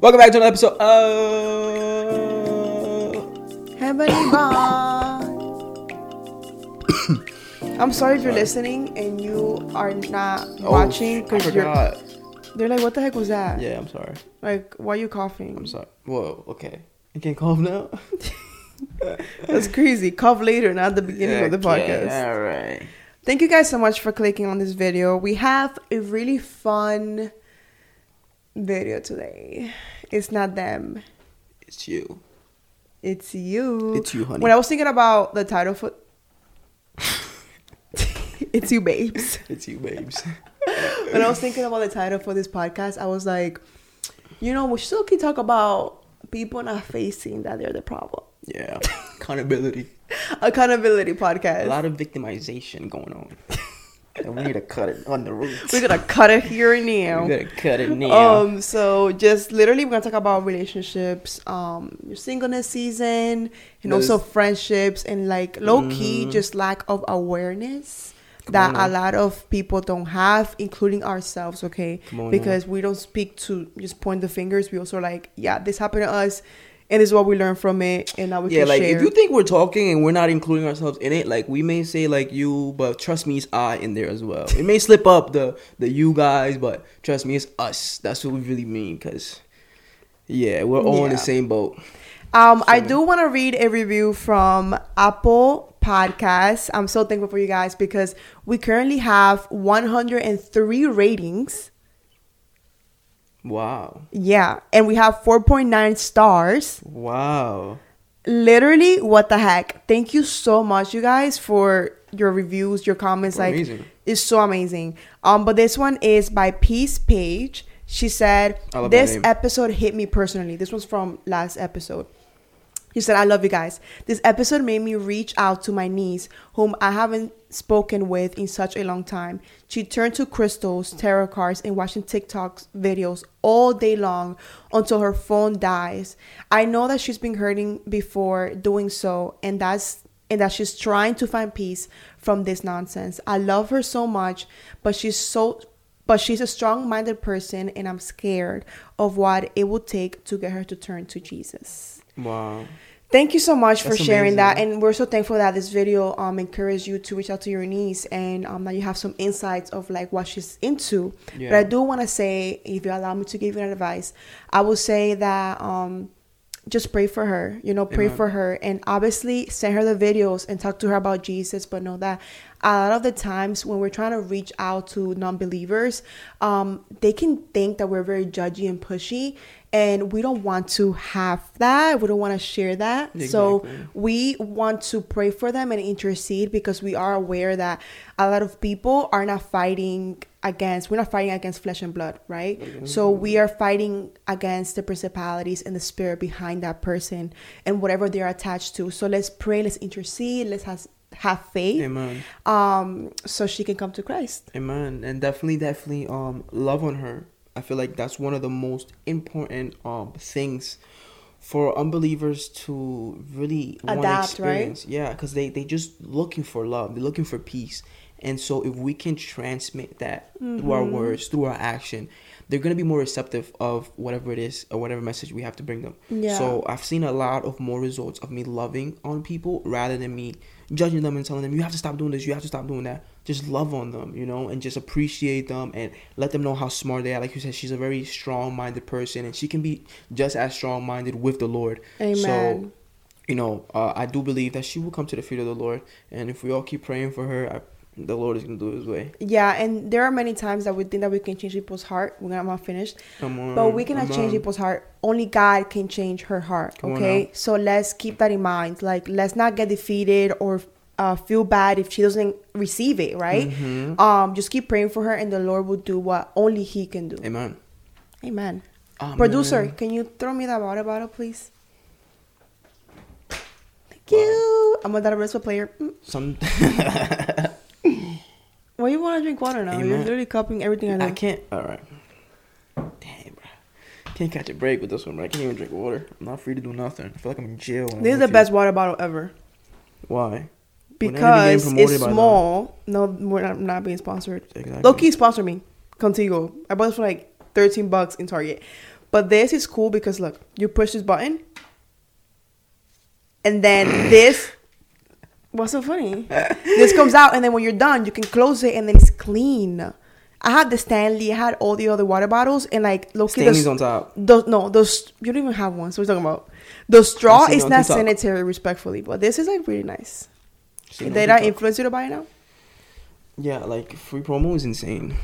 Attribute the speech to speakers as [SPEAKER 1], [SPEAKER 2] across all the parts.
[SPEAKER 1] Welcome back to another episode of
[SPEAKER 2] Heavenly Bond. I'm sorry if you're listening and you are not oh,
[SPEAKER 1] watching
[SPEAKER 2] because you're. They're like, what the heck was that?
[SPEAKER 1] Yeah, I'm sorry.
[SPEAKER 2] Like, why are you coughing?
[SPEAKER 1] I'm sorry. Whoa, okay. I can't cough now.
[SPEAKER 2] That's crazy. Cough later, not the beginning of the podcast.
[SPEAKER 1] All right.
[SPEAKER 2] Thank you guys so much for clicking on this video. We have a really fun video today. It's not them.
[SPEAKER 1] It's you.
[SPEAKER 2] It's you.
[SPEAKER 1] It's you, honey.
[SPEAKER 2] When I was thinking about the title for It's you babes.
[SPEAKER 1] It's you, babes.
[SPEAKER 2] when I was thinking about the title for this podcast, I was like, you know, we still can talk about people not facing that they're the problem.
[SPEAKER 1] yeah. Accountability.
[SPEAKER 2] Accountability podcast.
[SPEAKER 1] A lot of victimization going on. And we need to cut it on the roots.
[SPEAKER 2] We're gonna cut it here and now.
[SPEAKER 1] We
[SPEAKER 2] now.
[SPEAKER 1] gotta cut it now.
[SPEAKER 2] Um, so just literally we're gonna talk about relationships, um, your singleness season, and
[SPEAKER 1] That
[SPEAKER 2] also friendships and like low key
[SPEAKER 1] Mhm.
[SPEAKER 2] just lack of awareness that a lot of people don't have, including ourselves, okay?
[SPEAKER 1] On now.
[SPEAKER 2] Because we don't speak to just point the fingers. We also like, yeah, this happened to us, and this is what we learn from it, and now we
[SPEAKER 1] yeah,
[SPEAKER 2] can
[SPEAKER 1] like
[SPEAKER 2] share.
[SPEAKER 1] if you think we're talking and we're not including ourselves in it, like we may say like you, but trust me, it's I in there as well. It may slip up the the you guys, but trust me, it's us. That's what we really mean, cause yeah, we're all in the same boat.
[SPEAKER 2] Um, I do want to read a review from Apple Podcasts. I'm so thankful for you guys because we currently have 103 ratings.
[SPEAKER 1] Wow,
[SPEAKER 2] Yeah, and we have 4.9 stars.
[SPEAKER 1] wow.
[SPEAKER 2] Literally, what the heck? Thank you so much, you guys, for your reviews, your comments. like,
[SPEAKER 1] Amazing.
[SPEAKER 2] it's so amazing. Um, but this one is by Peace Page. She said,
[SPEAKER 1] I love that
[SPEAKER 2] "This episode hit me personally." This was from last episode. She said, I love you guys. This episode made me reach out to my niece, whom I haven't spoken with in such a long time. She turned to crystals, tarot cards, and watching TikTok videos all day long until her phone dies. I know that she's been hurting before doing so, and that's and that she's trying to find peace from this nonsense. I love her so much, but she's so but she's a strong-minded person and I'm scared of what it will take to get her to turn to Jesus.
[SPEAKER 1] Wow.
[SPEAKER 2] Thank you so much for
[SPEAKER 1] That's
[SPEAKER 2] sharing that, and we're so thankful that this video um encouraged you to reach out to your niece and um that you have some insights of like what she's into. But I do want to say, if you allow me to give you an advice, I will say that um just pray for her. You know, pray
[SPEAKER 1] Amen.
[SPEAKER 2] for her, and obviously send her the videos and talk to her about Jesus. But know that a lot of the times when we're trying to reach out to non-believers, um, they can think that we're very judgy and pushy, and we don't want to have that. We don't want to share that. So we want to pray for them and intercede because we are aware that a lot of people are not fighting against we're not fighting against flesh and blood right so we are fighting against the principalities and the spirit behind that person and whatever they're attached to so let's pray let's intercede let's have have faith
[SPEAKER 1] Amen.
[SPEAKER 2] um so she can come to christ
[SPEAKER 1] Amen. And definitely, definitely, um, love on her. I feel like that's one of the most important um things for unbelievers to really
[SPEAKER 2] Adapt, right?
[SPEAKER 1] experience. Yeah, because they they just looking for love. They're looking for peace. And so, if we can transmit that through our
[SPEAKER 2] Mm-hmm.
[SPEAKER 1] words, through our action, they're gonna be more receptive of whatever it is or whatever message we have to bring them.
[SPEAKER 2] Yeah.
[SPEAKER 1] So I've seen a lot of more results of me loving on people rather than me judging them and telling them you have to stop doing this, you have to stop doing that. Just love on them, you know, and just appreciate them and let them know how smart they are. Like you said, she's a very strong-minded person, and she can be just as strong-minded with the Lord.
[SPEAKER 2] Amen.
[SPEAKER 1] So, you know, uh, I do believe that she will come to the feet of the Lord, and if we all keep praying for her, I, the Lord is gonna do His way.
[SPEAKER 2] yeah and there are many times that we think that we can change people's heart we're not not finished
[SPEAKER 1] Come on,
[SPEAKER 2] But we cannot change people's heart. Only God can change her heart.
[SPEAKER 1] Come
[SPEAKER 2] okay, so let's keep that in mind. Like, let's not get defeated or uh, feel bad if she doesn't receive it. Right?
[SPEAKER 1] Mhm.
[SPEAKER 2] Um, just keep praying for her, and the Lord will do what only He can do.
[SPEAKER 1] Amen.
[SPEAKER 2] Amen.
[SPEAKER 1] Amen.
[SPEAKER 2] Producer, can you throw me that water bottle, please? Thank you. I'm gonna resto player. Mm.
[SPEAKER 1] Some.
[SPEAKER 2] Why you wanna drink water now? You're literally copying everything I do.
[SPEAKER 1] I can't. All right. Damn, bro. Can't catch a break with this one, bro. I can't even drink water. I'm not free to do nothing. I feel like I'm in jail.
[SPEAKER 2] This is the best water bottle ever.
[SPEAKER 1] Why? We're not even getting
[SPEAKER 2] because it's small. No, we're not, not being sponsored.
[SPEAKER 1] Exactly.
[SPEAKER 2] Low key sponsor me. Contigo. I bought it for like 13 bucks in Target. But this is cool because look, you push this button, and then this. What's so funny? this comes out, and then when you're done, you can close it, and then it's clean. I had the Stanley, I had all the other water bottles, and like look
[SPEAKER 1] Stanley's on top.
[SPEAKER 2] Those no, those you don't even have one. So we're talking about the straw
[SPEAKER 1] I've it
[SPEAKER 2] is not
[SPEAKER 1] TikTok.
[SPEAKER 2] sanitary, respectfully, but this is like really nice.
[SPEAKER 1] Seen
[SPEAKER 2] Did
[SPEAKER 1] on
[SPEAKER 2] I
[SPEAKER 1] TikTok.
[SPEAKER 2] influence you to buy it now?
[SPEAKER 1] Yeah, like free promo is insane.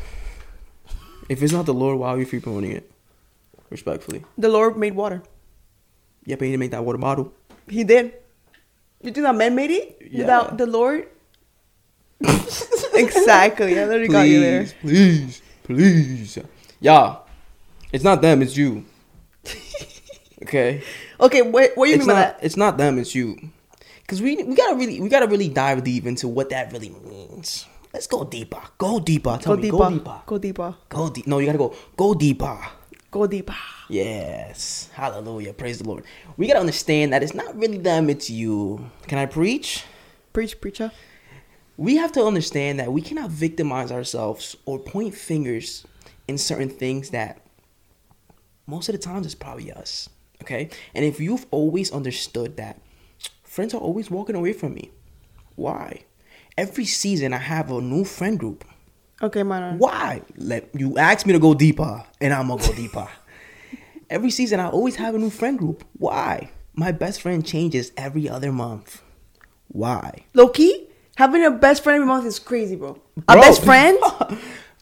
[SPEAKER 1] If it's not the Lord, why are you free promoting it? Respectfully.
[SPEAKER 2] The Lord made water.
[SPEAKER 1] Yeah, but he didn't make that water bottle.
[SPEAKER 2] He did. You think that man made it
[SPEAKER 1] Yeah.
[SPEAKER 2] without the Lord? exactly. I literally got you there.
[SPEAKER 1] Please, please. Yeah. It's not them, it's you. Okay?
[SPEAKER 2] Okay, what, what do you
[SPEAKER 1] it's
[SPEAKER 2] mean by
[SPEAKER 1] not
[SPEAKER 2] that?
[SPEAKER 1] it's not them, it's you. Cause we we gotta really we gotta really dive deep into what that really means. Let's go deeper. Go deeper. Tell
[SPEAKER 2] Go
[SPEAKER 1] me,
[SPEAKER 2] deeper.
[SPEAKER 1] go deeper.
[SPEAKER 2] Go deeper.
[SPEAKER 1] Go deep. No, you gotta go. Go deeper.
[SPEAKER 2] Go deeper.
[SPEAKER 1] Yes. Hallelujah. Praise the Lord. We gotta understand that it's not really them, it's you. Can I preach?
[SPEAKER 2] Preach, preacher.
[SPEAKER 1] we have to understand that we cannot victimize ourselves or point fingers in certain things that most of the times it's probably us. Okay? And if you've always understood that friends are always walking away from me, why? Every season I have a new friend group.
[SPEAKER 2] Okay, man.
[SPEAKER 1] Why? Let you ask me to go deeper, and I'm gonna go deeper. Every season I always have a new friend group. Why? My best friend changes every other month. Why?
[SPEAKER 2] Low key, having a best friend every month is crazy, bro. A best friend?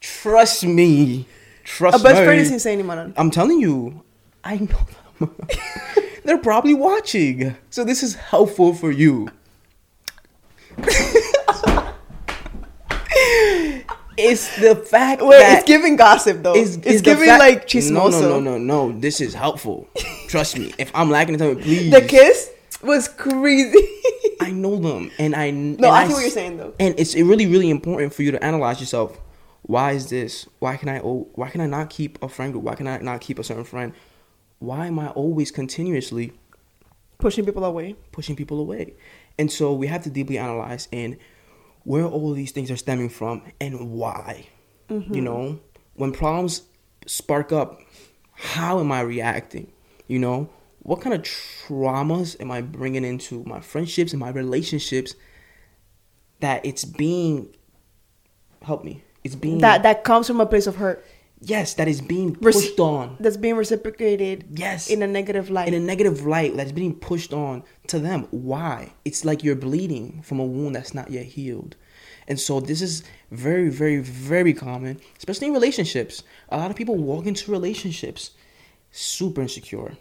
[SPEAKER 1] Trust me. Trust
[SPEAKER 2] a best
[SPEAKER 1] me.
[SPEAKER 2] friend is insane, man.
[SPEAKER 1] I'm telling you, I know them. They're probably watching. So this is helpful for you. It's the fact
[SPEAKER 2] Wait,
[SPEAKER 1] that
[SPEAKER 2] it's giving gossip though. It's,
[SPEAKER 1] the
[SPEAKER 2] giving
[SPEAKER 1] fact-
[SPEAKER 2] like chismoso.
[SPEAKER 1] No, no, no, no, no. This is helpful. Trust me. If I'm lacking, me, please.
[SPEAKER 2] The kiss was crazy.
[SPEAKER 1] I know them, and I
[SPEAKER 2] No,
[SPEAKER 1] and
[SPEAKER 2] I see what you're saying, though.
[SPEAKER 1] And it's really, really important for you to analyze yourself. Why is this? Why can I? oh, Why can I not keep a friend group? Why can I not keep a certain friend? Why am I always continuously
[SPEAKER 2] Pushing people away.
[SPEAKER 1] pushing people away? And so we have to deeply analyze in where all these things are stemming from and why. You mm-hmm. know, when problems spark up, how am I reacting? You know, what kind of traumas am I bringing into my friendships and my relationships that it's being help me. It's being
[SPEAKER 2] That that comes from a place of hurt.
[SPEAKER 1] Yes, that is being pushed on.
[SPEAKER 2] That's being reciprocated.
[SPEAKER 1] Yes.
[SPEAKER 2] In a negative light.
[SPEAKER 1] in a negative light that's being pushed on to them. Why? It's like you're bleeding from a wound that's not yet healed. And so this is very, very, very common, especially in relationships. A lot of people walk into relationships super insecure,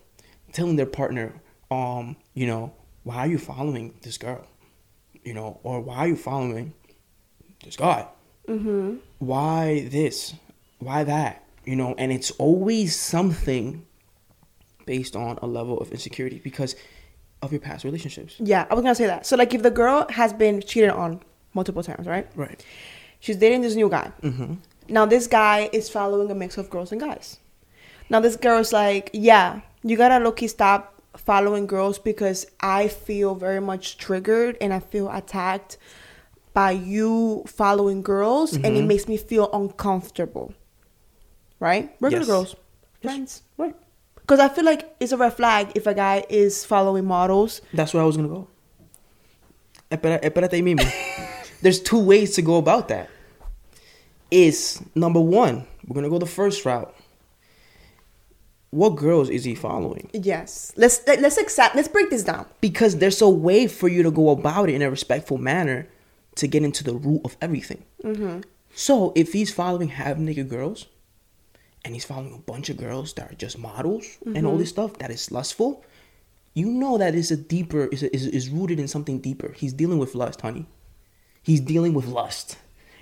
[SPEAKER 1] telling their partner, um, you know, why are you following this girl? You know, or why are you following this guy?
[SPEAKER 2] mm-hmm.
[SPEAKER 1] why this why that you know and it's always something based on a level of insecurity because of your past relationships
[SPEAKER 2] Yeah, I was gonna say that. So like, if the girl has been cheated on multiple times, right?
[SPEAKER 1] right
[SPEAKER 2] She's dating this new guy.
[SPEAKER 1] mm-hmm.
[SPEAKER 2] Now this guy is following a mix of girls and guys. Now this girl's like, yeah, you gotta low stop following girls because I feel very much triggered and I feel attacked by you following girls and it
[SPEAKER 1] Mhm.
[SPEAKER 2] makes me feel uncomfortable. Right? Regular
[SPEAKER 1] Yes.
[SPEAKER 2] girls.
[SPEAKER 1] Yes.
[SPEAKER 2] Friends. Right. Because I feel like it's a red flag if a guy is following models.
[SPEAKER 1] that's where i was gonna go Espera- espérate ahí mismo. there's two ways to go about that is number one we're gonna go the first route what girls is he following
[SPEAKER 2] Yes. Let's let, let's accept let's break this down.
[SPEAKER 1] because there's a way for you to go about it in a respectful manner to get into the root of everything.
[SPEAKER 2] Mm-hmm.
[SPEAKER 1] So if he's following half naked girls, and he's following a bunch of girls that are just models and all mm-hmm. this stuff that is lustful, you know that is a deeper is, is is rooted in something deeper. He's dealing with lust, honey. He's dealing with lust,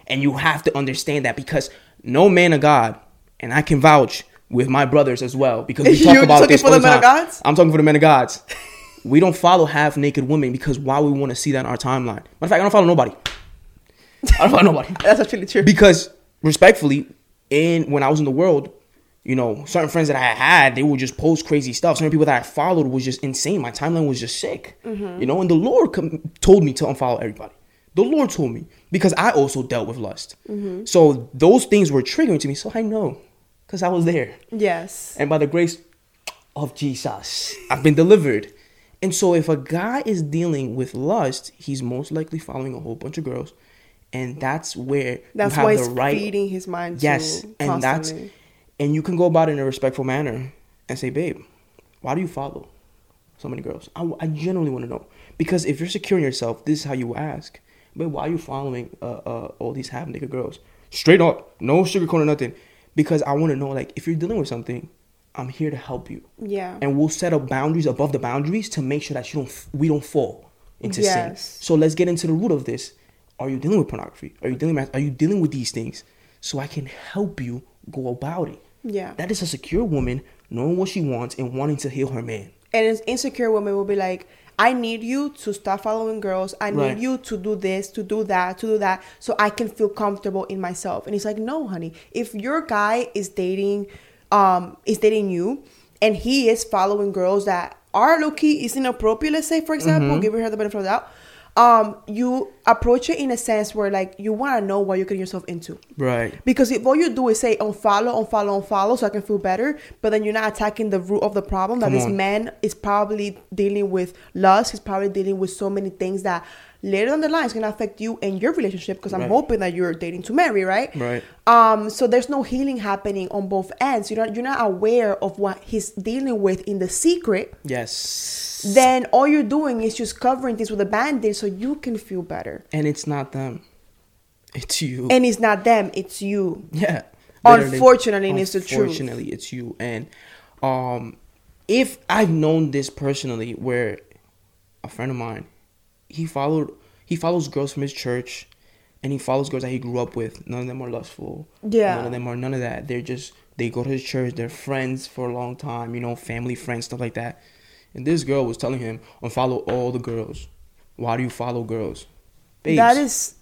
[SPEAKER 1] and you have to understand that because no man of God, and I can vouch with my brothers as well because we talk about
[SPEAKER 2] talking
[SPEAKER 1] this
[SPEAKER 2] for
[SPEAKER 1] all
[SPEAKER 2] the
[SPEAKER 1] the
[SPEAKER 2] men of
[SPEAKER 1] time.
[SPEAKER 2] gods?
[SPEAKER 1] I'm talking for the men of gods. we don't follow half naked women because why we want to see that in our timeline. Matter of fact, I don't follow nobody. I don't follow nobody
[SPEAKER 2] That's actually true.
[SPEAKER 1] because respectfully, in when I was in the world, you know, certain friends that I had, they would just post crazy stuff. Certain people that I followed was just insane. My timeline was just sick, mm-hmm. you know. And the Lord com- told me to unfollow everybody. The Lord told me because I also dealt with lust. Mm-hmm. So those things were triggering to me. So I know because I was there,
[SPEAKER 2] yes.
[SPEAKER 1] and by the grace of Jesus. I've been delivered. And so if a guy is dealing with lust, he's most likely following a whole bunch of girls. And that's where
[SPEAKER 2] That's
[SPEAKER 1] you have
[SPEAKER 2] why
[SPEAKER 1] the right
[SPEAKER 2] feeding his mind.
[SPEAKER 1] Yes, and that's and you can go about it in a respectful manner and say, "Babe, why do you follow so many girls?" I, I genuinely want to know because if you're secure in yourself, this is how you ask, But why are you following uh, uh, all these half naked girls?" Straight up, no sugarcoating, nothing. Because I want to know, like, if you're dealing with something, I'm here to help you,
[SPEAKER 2] yeah.
[SPEAKER 1] and we'll set up boundaries above the boundaries to make sure that you don't, we don't fall into sin. So let's get into the root of this. Are you dealing with pornography? Are you dealing with, are you dealing with these things? So I can help you go about it.
[SPEAKER 2] yeah.
[SPEAKER 1] That is a secure woman knowing what she wants and wanting to heal her man.
[SPEAKER 2] and an insecure woman will be like i need you to stop following girls i need
[SPEAKER 1] Right.
[SPEAKER 2] you to do this to do that to do that so i can feel comfortable in myself and he's like no honey if your guy is dating um is dating you and he is following girls that are low-key is inappropriate let's say for example
[SPEAKER 1] Mm-hmm.
[SPEAKER 2] giving her the benefit of the doubt um you approach it in a sense where like you want to know what you're getting yourself into
[SPEAKER 1] Right.
[SPEAKER 2] because if all you do is say unfollow, unfollow, unfollow, so I can feel better, but then you're not attacking the root of the problem. That
[SPEAKER 1] Come
[SPEAKER 2] this
[SPEAKER 1] on.
[SPEAKER 2] man is probably dealing with lust. He's probably dealing with so many things that later down the line it's gonna affect you and your relationship. Because I'm
[SPEAKER 1] Right.
[SPEAKER 2] hoping that you're dating to marry, right?
[SPEAKER 1] Right.
[SPEAKER 2] Um. So there's no healing happening on both ends. You're not you're not aware of what he's dealing with in the secret.
[SPEAKER 1] Yes.
[SPEAKER 2] Then all you're doing is just covering this with a band-aid so you can feel better.
[SPEAKER 1] and it's not them. It's you.
[SPEAKER 2] And it's not them, it's you.
[SPEAKER 1] yeah.
[SPEAKER 2] Unfortunately, and it's the truth.
[SPEAKER 1] Unfortunately, it's you. And um if I've known this personally where a friend of mine, he followed he follows girls from his church and he follows girls that he grew up with. None of them are lustful.
[SPEAKER 2] Yeah.
[SPEAKER 1] None of them are none of that. They're just they go to his church, they're friends for a long time, you know, family friends, stuff like that. And this girl was telling him, oh, unfollow all the girls. Why do you follow girls? Babes,
[SPEAKER 2] That is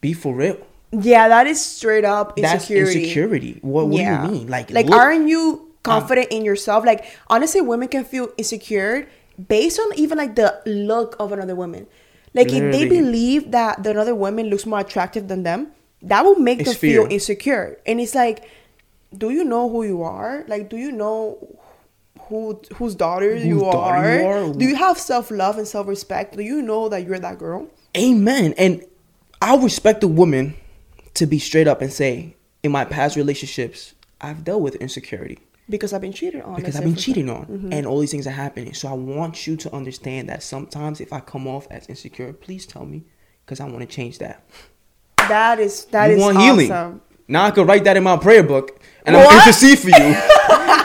[SPEAKER 1] be for real.
[SPEAKER 2] Yeah, that is straight up
[SPEAKER 1] That's
[SPEAKER 2] insecurity.
[SPEAKER 1] insecurity. What, what do you mean? Like,
[SPEAKER 2] like,
[SPEAKER 1] look-
[SPEAKER 2] aren't you confident in yourself? Like, honestly, women can feel insecure based on even like the look of another woman. Like, if they believe that the another woman looks more attractive than them, that will make
[SPEAKER 1] It's
[SPEAKER 2] them feel insecure. And it's like, do you know who you are? Like, do you know who whose daughter
[SPEAKER 1] Whose
[SPEAKER 2] you
[SPEAKER 1] daughter
[SPEAKER 2] are?
[SPEAKER 1] you are?
[SPEAKER 2] Do you have self love and self respect? Do you know that you're that girl?
[SPEAKER 1] Amen. And I'll respect a woman to be straight up and say, in my past relationships, I've dealt with insecurity
[SPEAKER 2] Because I've been cheated on.
[SPEAKER 1] because I've been cheating on, mm-hmm. and all these things are happening. So I want you to understand that sometimes if I come off as insecure, please tell me because I want to change that.
[SPEAKER 2] That is that
[SPEAKER 1] you
[SPEAKER 2] is
[SPEAKER 1] want
[SPEAKER 2] awesome.
[SPEAKER 1] healing? Now I could write that in my prayer book, and I'm to intercede for you.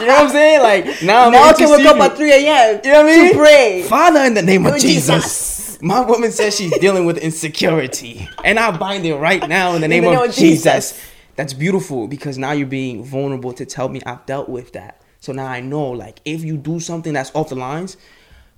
[SPEAKER 1] you know what I'm saying? Like now, I'm
[SPEAKER 2] now I can wake up at 3 a.m.
[SPEAKER 1] You know what I mean?
[SPEAKER 2] to pray.
[SPEAKER 1] Father, in the name of Jesus.
[SPEAKER 2] Jesus.
[SPEAKER 1] My woman says she's dealing with insecurity. And I bind it right now in the name,
[SPEAKER 2] the
[SPEAKER 1] of,
[SPEAKER 2] of
[SPEAKER 1] Jesus.
[SPEAKER 2] Jesus.
[SPEAKER 1] That's beautiful because now you're being vulnerable to tell me I've dealt with that. So now I know, like, if you do something that's off the lines,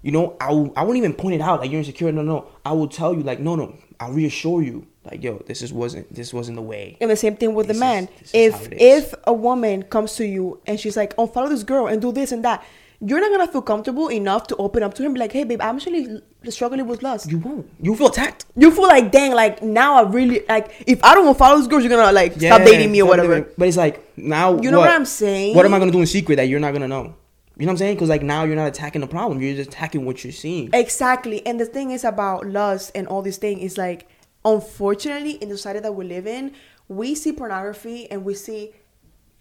[SPEAKER 1] you know, I, will, I won't even point it out like you're insecure. No, no. I will tell you, like, no, no. I'll reassure you, like, yo, this is wasn't this wasn't the way.
[SPEAKER 2] And the same thing with
[SPEAKER 1] This
[SPEAKER 2] the
[SPEAKER 1] is-
[SPEAKER 2] man.
[SPEAKER 1] is how
[SPEAKER 2] if
[SPEAKER 1] is.
[SPEAKER 2] if a woman comes to you and she's like, "Oh, follow this girl and do this and that," you're not gonna feel comfortable enough to open up to him. Be like, "Hey, babe, I'm actually struggling with lust."
[SPEAKER 1] You won't. You feel attacked.
[SPEAKER 2] You feel like, dang, like now I really like. If I don't follow this girl, you're gonna like stop dating me or whatever.
[SPEAKER 1] dating- But it's like now
[SPEAKER 2] You know what I'm saying?
[SPEAKER 1] What am I gonna do in secret that you're not gonna know? You know what I'm saying? Because like now you're not attacking the problem. You're just attacking what you're seeing.
[SPEAKER 2] Exactly. And the thing is about lust and all these things is like, unfortunately, in the society that we live in, we see pornography and we see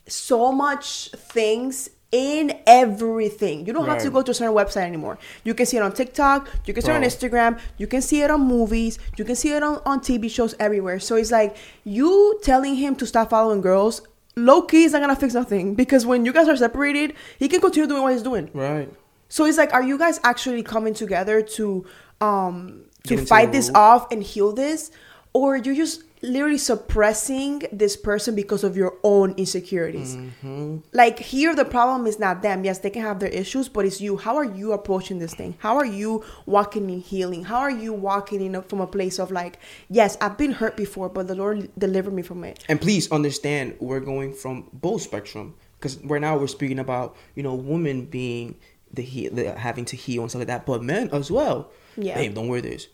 [SPEAKER 2] so much things in everything. You don't have to go to a certain website anymore. You can see it on TikTok, you can see it on Instagram, you can see it on movies, you can see it on, on TV shows everywhere. So it's like you telling him to stop following girls, low key is not gonna fix nothing. Because when you guys are separated, he can continue doing what he's doing.
[SPEAKER 1] Right.
[SPEAKER 2] So it's like, are you guys actually coming together to um to fight this off and heal this, or you're just literally suppressing this person because of your own insecurities?
[SPEAKER 1] Mm-hmm.
[SPEAKER 2] Like here, the problem is not them. Yes, they can have their issues, but it's you. How are you approaching this thing? How are you walking in healing? How are you walking in a, from a place of like, yes, I've been hurt before, but the Lord delivered me from it.
[SPEAKER 1] And please understand, we're going from both spectrum because right now we're speaking about you know women being the, he- the having to heal and stuff like that, but men as well.
[SPEAKER 2] Yeah.
[SPEAKER 1] Babe, don't wear this.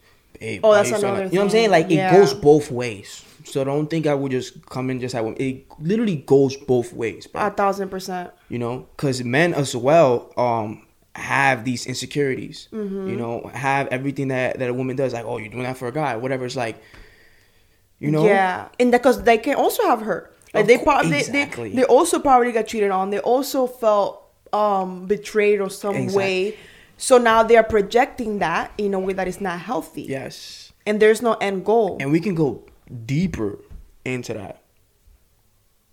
[SPEAKER 2] Oh, that's another
[SPEAKER 1] You know what I'm saying? Like
[SPEAKER 2] Yeah.
[SPEAKER 1] it goes both ways. So don't think I would just come in just have it literally goes both ways, bro.
[SPEAKER 2] A thousand percent.
[SPEAKER 1] you know because men as well um have these insecurities
[SPEAKER 2] Mm-hmm.
[SPEAKER 1] you know have everything that that a woman does like oh you're doing that for a guy whatever it's like you know
[SPEAKER 2] Yeah, and because they can also have hurt. Like they probably
[SPEAKER 1] exactly.
[SPEAKER 2] they, they also probably got cheated on. They also felt um betrayed or some
[SPEAKER 1] Exact-
[SPEAKER 2] way. So now they are projecting that in a way that is not healthy.
[SPEAKER 1] yes
[SPEAKER 2] And there's no end goal.
[SPEAKER 1] and we can go deeper into that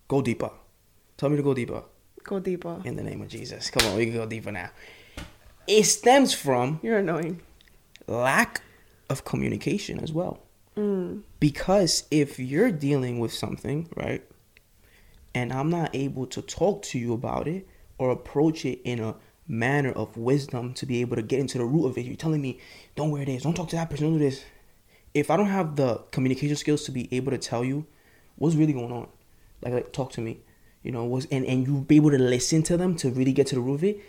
[SPEAKER 1] go deeper tell me to go deeper
[SPEAKER 2] Go deeper.
[SPEAKER 1] in the name of jesus come on we can go deeper now it stems from
[SPEAKER 2] You're annoying.
[SPEAKER 1] lack of communication as well.
[SPEAKER 2] Mm.
[SPEAKER 1] Because if you're dealing with something, right, and I'm not able to talk to you about it or approach it in a manner of wisdom to be able to get into the root of it, you're telling me, don't wear this, don't talk to that person, don't do this. If I don't have the communication skills to be able to tell you what's really going on, like, like talk to me, you know, was and, and you be able to listen to them to really get to the root of it,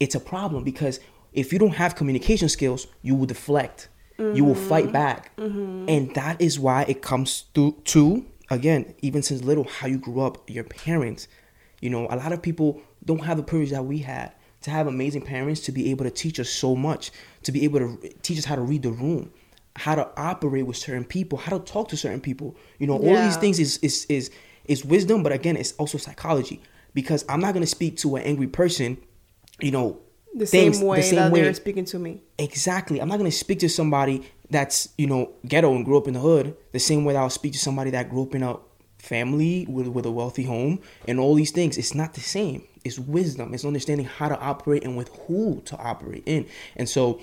[SPEAKER 1] it's a problem because if you don't have communication skills, you will deflect. You will mm-hmm. fight back. Mm-hmm. And that is why it comes to, to, again, even since little, how you grew up, your parents. You know, a lot of people don't have the privilege that we had to have amazing parents to be able to teach us so much, to be able to teach us how to read the room, how to operate with certain people, how to talk to certain people. You know, all these things is is is is wisdom, but again, it's also psychology. Because I'm not gonna speak to an angry person, you know,
[SPEAKER 2] The
[SPEAKER 1] things-
[SPEAKER 2] same way that they're speaking to me.
[SPEAKER 1] Exactly. I'm not gonna speak to somebody that's you know ghetto and grew up in the hood the same way that I'll speak to somebody that grew up in a family with with a wealthy home and all these things. It's not the same. It's wisdom. It's understanding how to operate and with who to operate in. And so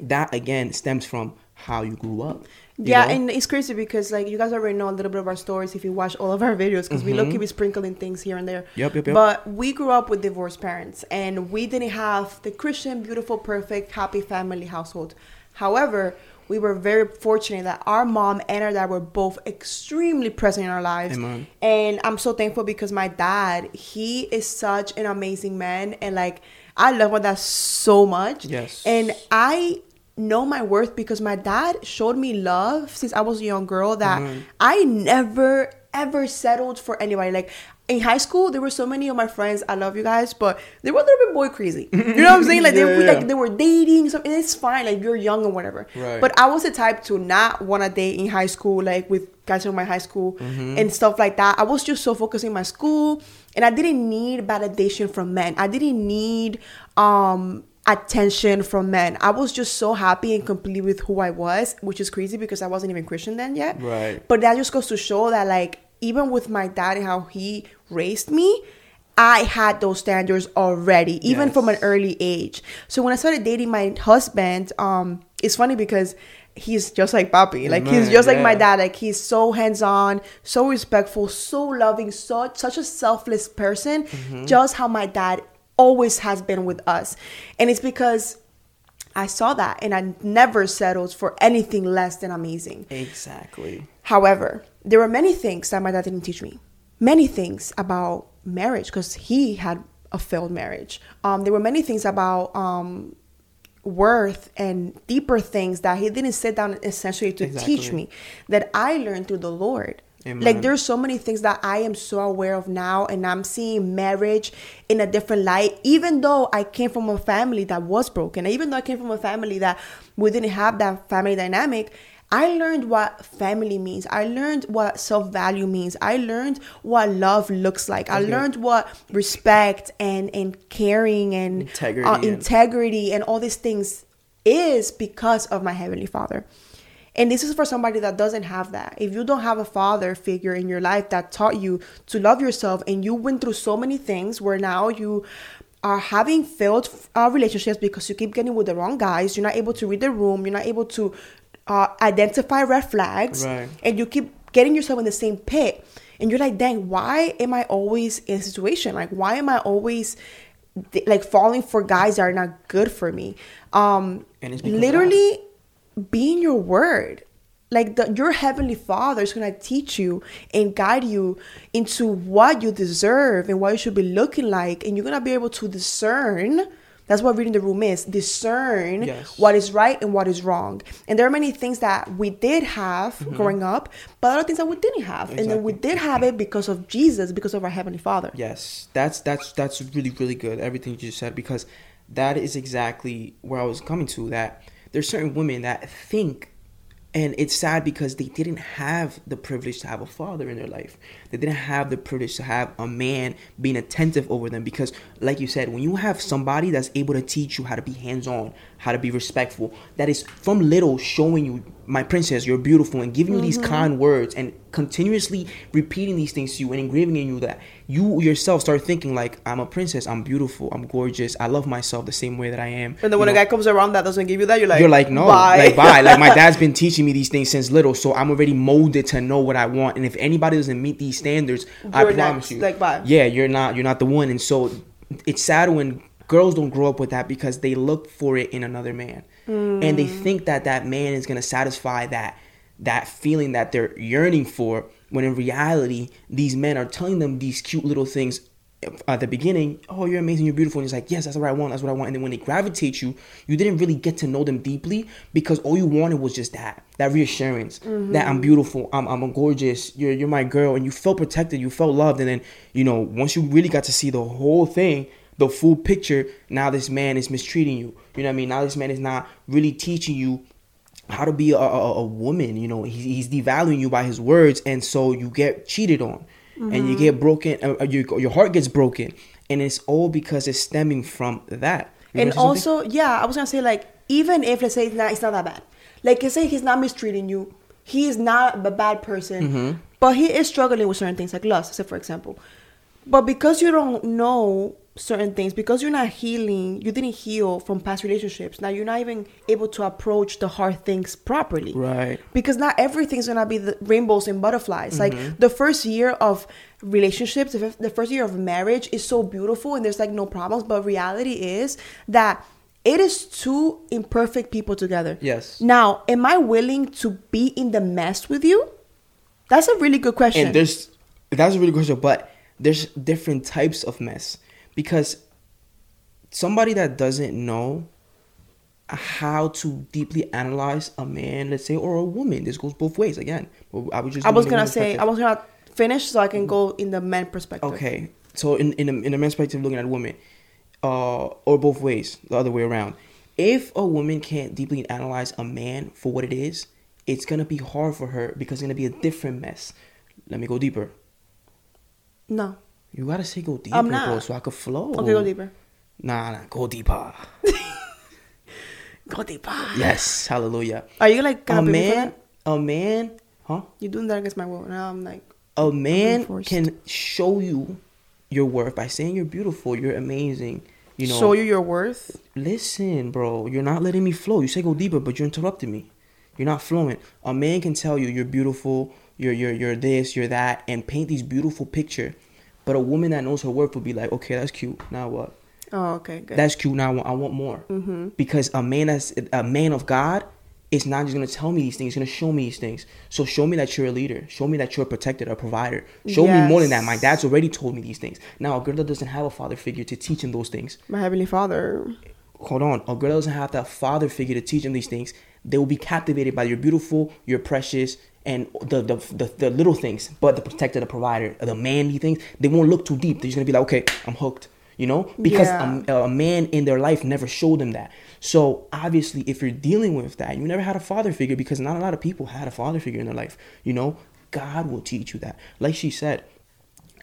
[SPEAKER 1] that again stems from how you grew up. you
[SPEAKER 2] Yeah,
[SPEAKER 1] know?
[SPEAKER 2] and it's crazy because like you guys already know a little bit of our stories if you watch all of our videos because we look we mm-hmm. sprinkling things here and there.
[SPEAKER 1] Yep, yep, yep.
[SPEAKER 2] But we grew up with divorced parents and we didn't have the Christian, beautiful, perfect, happy family household. However, we were very fortunate that our mom and our dad were both extremely present in our lives.
[SPEAKER 1] Amen.
[SPEAKER 2] And I'm so thankful because my dad, he is such an amazing man and like I love my dad so much.
[SPEAKER 1] Yes.
[SPEAKER 2] And I know my worth because my dad showed me love since I was a young girl that
[SPEAKER 1] Mhm.
[SPEAKER 2] I never ever settled for anybody. Like in high school, there were so many of my friends. I love you guys, but they were a little bit boy crazy. You know what I'm saying? Like they
[SPEAKER 1] Yeah,
[SPEAKER 2] were
[SPEAKER 1] yeah.
[SPEAKER 2] like they were dating. So and it's fine. Like you're young or whatever.
[SPEAKER 1] Right.
[SPEAKER 2] But I was the type to not want to date in high school, like with guys from my high school
[SPEAKER 1] Mm-hmm.
[SPEAKER 2] and stuff like that. I was just so focused in my school, and I didn't need validation from men. I didn't need um attention from men. I was just so happy and complete with who I was, which is crazy because I wasn't even Christian then yet.
[SPEAKER 1] Right.
[SPEAKER 2] But that just goes to show that like even with my dad and how he raised me, I had those standards already, even
[SPEAKER 1] Yes.
[SPEAKER 2] from an early age. So when I started dating my husband, um, it's funny because he's just like Papi. Like he's
[SPEAKER 1] Man,
[SPEAKER 2] just like my dad. Like he's so hands on, so respectful, so loving, so such a selfless person.
[SPEAKER 1] Mm-hmm.
[SPEAKER 2] Just how my dad always has been with us. And it's because I saw that and I never settled for anything less than amazing.
[SPEAKER 1] Exactly.
[SPEAKER 2] However, there were many things that my dad didn't teach me. Many things about marriage because he had a failed marriage. Um, there were many things about um, worth and deeper things that he didn't sit down essentially to teach me that I learned through the Lord.
[SPEAKER 1] Amen.
[SPEAKER 2] Like there's so many things that I am so aware of now, and I'm seeing marriage in a different light. Even though I came from a family that was broken, even though I came from a family that we didn't have that family dynamic, I learned what family means. I learned what self value means. I learned what love looks like. I learned what respect and and caring and
[SPEAKER 1] Integrity
[SPEAKER 2] uh,
[SPEAKER 1] and-
[SPEAKER 2] integrity and all these things is because of my heavenly Father. And this is for somebody that doesn't have that. If you don't have a father figure in your life that taught you to love yourself and you went through so many things where now you are having failed uh, relationships because you keep getting with the wrong guys, you're not able to read the room, you're not able to uh, identify red flags,
[SPEAKER 1] Right.
[SPEAKER 2] and you keep getting yourself in the same pit. And you're like, dang, why am I always in a situation? Like, why am I always like falling for guys that are not good for me? Um, literally be in your word like the, your heavenly father is going to teach you and guide you into what you deserve and what you should be looking like and you're going to be able to discern That's what reading the room is. Discern
[SPEAKER 1] Yes.
[SPEAKER 2] what is right and what is wrong. And there are many things that we did have growing up, but other things that we didn't have. And then we
[SPEAKER 1] Mm-hmm.
[SPEAKER 2] Did have it because of Jesus, because of our Heavenly Father.
[SPEAKER 1] Yes, that's that's that's really really good. Everything you just said because that is exactly where I was coming to. That there's certain women that think, and it's sad because they didn't have the privilege to have a father in their life. They didn't have the privilege to have a man being attentive over them. Because, like you said, when you have somebody that's able to teach you how to be hands on, how to be respectful, that is from little showing you, my princess, you're beautiful, and giving you these mm-hmm. kind words and continuously repeating these things to you and engraving in you that you yourself start thinking like I'm a princess, I'm beautiful, I'm gorgeous, I love myself the same way that I am.
[SPEAKER 2] And then when
[SPEAKER 1] You
[SPEAKER 2] a
[SPEAKER 1] know,
[SPEAKER 2] guy comes around that doesn't give you that, you're like,
[SPEAKER 1] you're like no,
[SPEAKER 2] bye.
[SPEAKER 1] like bye. Like my dad's been teaching me these things since little, so I'm already molded to know what I want. And if anybody doesn't meet these standards, I
[SPEAKER 2] You're
[SPEAKER 1] promise
[SPEAKER 2] next.
[SPEAKER 1] you,
[SPEAKER 2] Like, bye.
[SPEAKER 1] yeah, you're not, you're not the one. And so it's sad when girls don't grow up with that because they look for it in another man, and they
[SPEAKER 2] Mm.
[SPEAKER 1] think that that man is gonna satisfy that that feeling that they're yearning for. When in reality, these men are telling them these cute little things at the beginning, oh, you're amazing, you're beautiful. And it's like, yes, that's what I want, that's what I want. And then when they gravitate you, you didn't really get to know them deeply because all you wanted was just that, that reassurance that I'm beautiful, I'm, I'm gorgeous, you're, you're my girl. And you felt protected, you felt loved. And then, you know, once you really got to see the whole thing, the full picture, now this man is mistreating you. You know what I mean? Now this man is not really teaching you how to be a, a, a woman you know he's, he's devaluing you by his words and so you get cheated on and you get broken uh, your, your heart gets broken and it's all because it's stemming from that You
[SPEAKER 2] and
[SPEAKER 1] wanna something?
[SPEAKER 2] also, yeah, I was gonna say like even if let's say it's not, it's not that bad. Like let's say he's not mistreating you, he is not a bad person,
[SPEAKER 1] Mm-hmm.
[SPEAKER 2] but he is struggling with certain things like lust, say for example. But because you don't know certain things, because you're not healing, you didn't heal from past relationships. Now you're not even able to approach the hard things properly.
[SPEAKER 1] Right.
[SPEAKER 2] Because not everything's gonna be the rainbows and butterflies.
[SPEAKER 1] Mm-hmm.
[SPEAKER 2] Like the first year of relationships, the the first year of marriage is so beautiful and there's like no problems. But reality is that it is two imperfect people together.
[SPEAKER 1] Yes.
[SPEAKER 2] Now, am I willing to be in the mess with you? That's a really good question.
[SPEAKER 1] and there's that's a really good question but there's different types of mess because somebody that doesn't know how to deeply analyze a man let's say or a woman this goes both ways again i was just
[SPEAKER 2] I was gonna say I was gonna finish so I can go in the men perspective.
[SPEAKER 1] Okay, so in in a, in a man's perspective, looking at a woman, uh, or both ways, the other way around. If a woman can't deeply analyze a man for what it is, it's gonna be hard for her because it's gonna be a different mess. Let me go deeper.
[SPEAKER 2] No.
[SPEAKER 1] You gotta say go deeper, bro, so I could flow.
[SPEAKER 2] Okay, go deeper.
[SPEAKER 1] Nah, nah, go deeper.
[SPEAKER 2] Go deeper.
[SPEAKER 1] yes, hallelujah.
[SPEAKER 2] Are you like
[SPEAKER 1] A
[SPEAKER 2] gonna pay me for
[SPEAKER 1] man, a man, huh?
[SPEAKER 2] You're doing that against my will. Now I'm like,
[SPEAKER 1] A man can show you your worth by saying you're beautiful, you're amazing. You know,
[SPEAKER 2] show you your worth.
[SPEAKER 1] Listen, bro, you're not letting me flow. You say go deeper, but you're interrupting me. You're not flowing. A man can tell you you're beautiful, you're you're you're this, you're that, and paint these beautiful picture. But a woman that knows her worth will be like, okay, that's cute. Now what?
[SPEAKER 2] Oh, okay, good.
[SPEAKER 1] That's cute. Now I want, I want more. Mm-hmm. Because a man that's a man of God is not just gonna tell me these things. He's gonna show me these things. So show me that you're a leader. Show me that you're a protector, a provider. Show me more than that. My dad's already told me these things. Now a girl that doesn't have a father figure to teach him those things
[SPEAKER 2] my heavenly Father.
[SPEAKER 1] hold on, a girl doesn't have that father figure to teach him these things. They will be captivated by your beautiful, your precious, and the the, the, the little things, but the protector, the provider, the manly things. They won't look too deep. They're just gonna be like, okay, I'm hooked. You know, because
[SPEAKER 2] Yeah.
[SPEAKER 1] a, a man in their life never showed them that. So obviously, if you're dealing with that, you never had a father figure because not a lot of people had a father figure in their life. You know, God will teach you that. Like she said,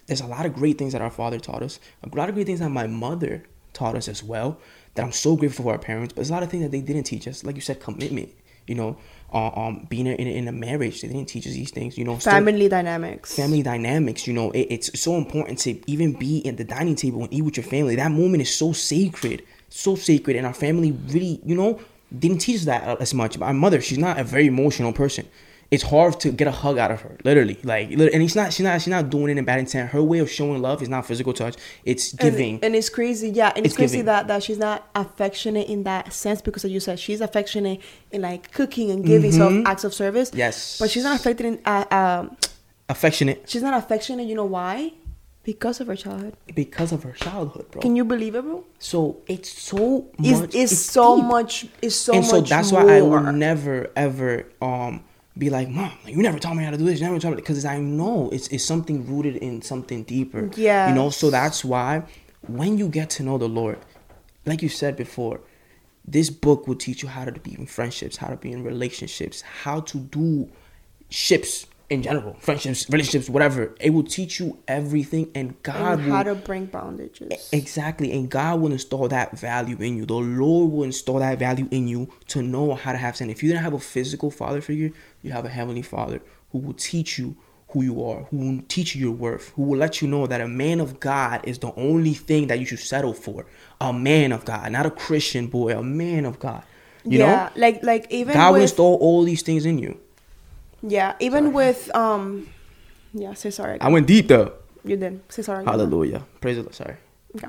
[SPEAKER 1] there's a lot of great things that our father taught us. A lot of great things that my mother taught us as well. That I'm so grateful for our parents. But there's a lot of things that they didn't teach us. Like you said, commitment. You know, uh, um, being in, in a marriage, they didn't teach us these things. You know,
[SPEAKER 2] Family dynamics.
[SPEAKER 1] family dynamics. You know, it, it's so important to even be at the dining table and eat with your family. That moment is so sacred, so sacred, and our family really, you know, didn't teach us that as much. My mother, she's not a very emotional person. It's hard to get a hug out of her, literally. Like, and it's not, she's not, she's not doing it in bad intent. Her way of showing love is not physical touch. It's giving.
[SPEAKER 2] And, it's crazy, yeah. And it's,
[SPEAKER 1] It's
[SPEAKER 2] crazy
[SPEAKER 1] giving.
[SPEAKER 2] that, that she's not affectionate in that sense because, like you said, she's affectionate in like cooking and giving so acts of service.
[SPEAKER 1] Mm-hmm. Yes.
[SPEAKER 2] But she's not affected in, uh, um,
[SPEAKER 1] affectionate.
[SPEAKER 2] she's not affectionate. You know why? Because of her childhood.
[SPEAKER 1] because of her childhood, bro.
[SPEAKER 2] Can you believe it, bro?
[SPEAKER 1] so it's so
[SPEAKER 2] It's,
[SPEAKER 1] much.
[SPEAKER 2] it's, so
[SPEAKER 1] deep.
[SPEAKER 2] much. It's so
[SPEAKER 1] and
[SPEAKER 2] much.
[SPEAKER 1] so that's
[SPEAKER 2] more.
[SPEAKER 1] why I will never ever um be like, mom, you never taught me how to do this. You never taught me because I know it's it's something rooted in something deeper.
[SPEAKER 2] Yeah.
[SPEAKER 1] you know. So that's why when you get to know the Lord, like you said before, this book will teach you how to be in friendships, how to be in relationships, how to do ships in general, friendships, relationships, whatever. It will teach you everything, and God
[SPEAKER 2] and
[SPEAKER 1] will
[SPEAKER 2] how to bring bondages.
[SPEAKER 1] Exactly, and God will install that value in you. The Lord will install that value in you to know how to have sin. If you didn't have a physical father figure, you have a heavenly father who will teach you who you are, who will teach you your worth, who will let you know that a man of God is the only thing that you should settle for. A man of God, not a Christian boy, a man of God. You
[SPEAKER 2] yeah,
[SPEAKER 1] know?
[SPEAKER 2] like like even
[SPEAKER 1] God will install all these things in you.
[SPEAKER 2] Yeah, even with um, yeah. Say sorry.
[SPEAKER 1] I went deep though.
[SPEAKER 2] You did. Say sorry. again.
[SPEAKER 1] Hallelujah. Praise the Lord. Sorry.
[SPEAKER 2] Okay.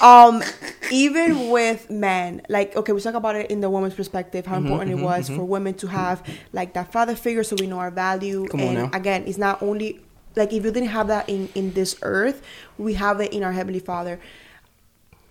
[SPEAKER 2] Um, even with men, like okay, we talk about it in the woman's perspective,
[SPEAKER 1] Mm-hmm,
[SPEAKER 2] how important it was for women to have like that father figure, so we know our value.
[SPEAKER 1] Come on
[SPEAKER 2] and again, it's not only like if you didn't have that in in this earth, we have it in our heavenly Father.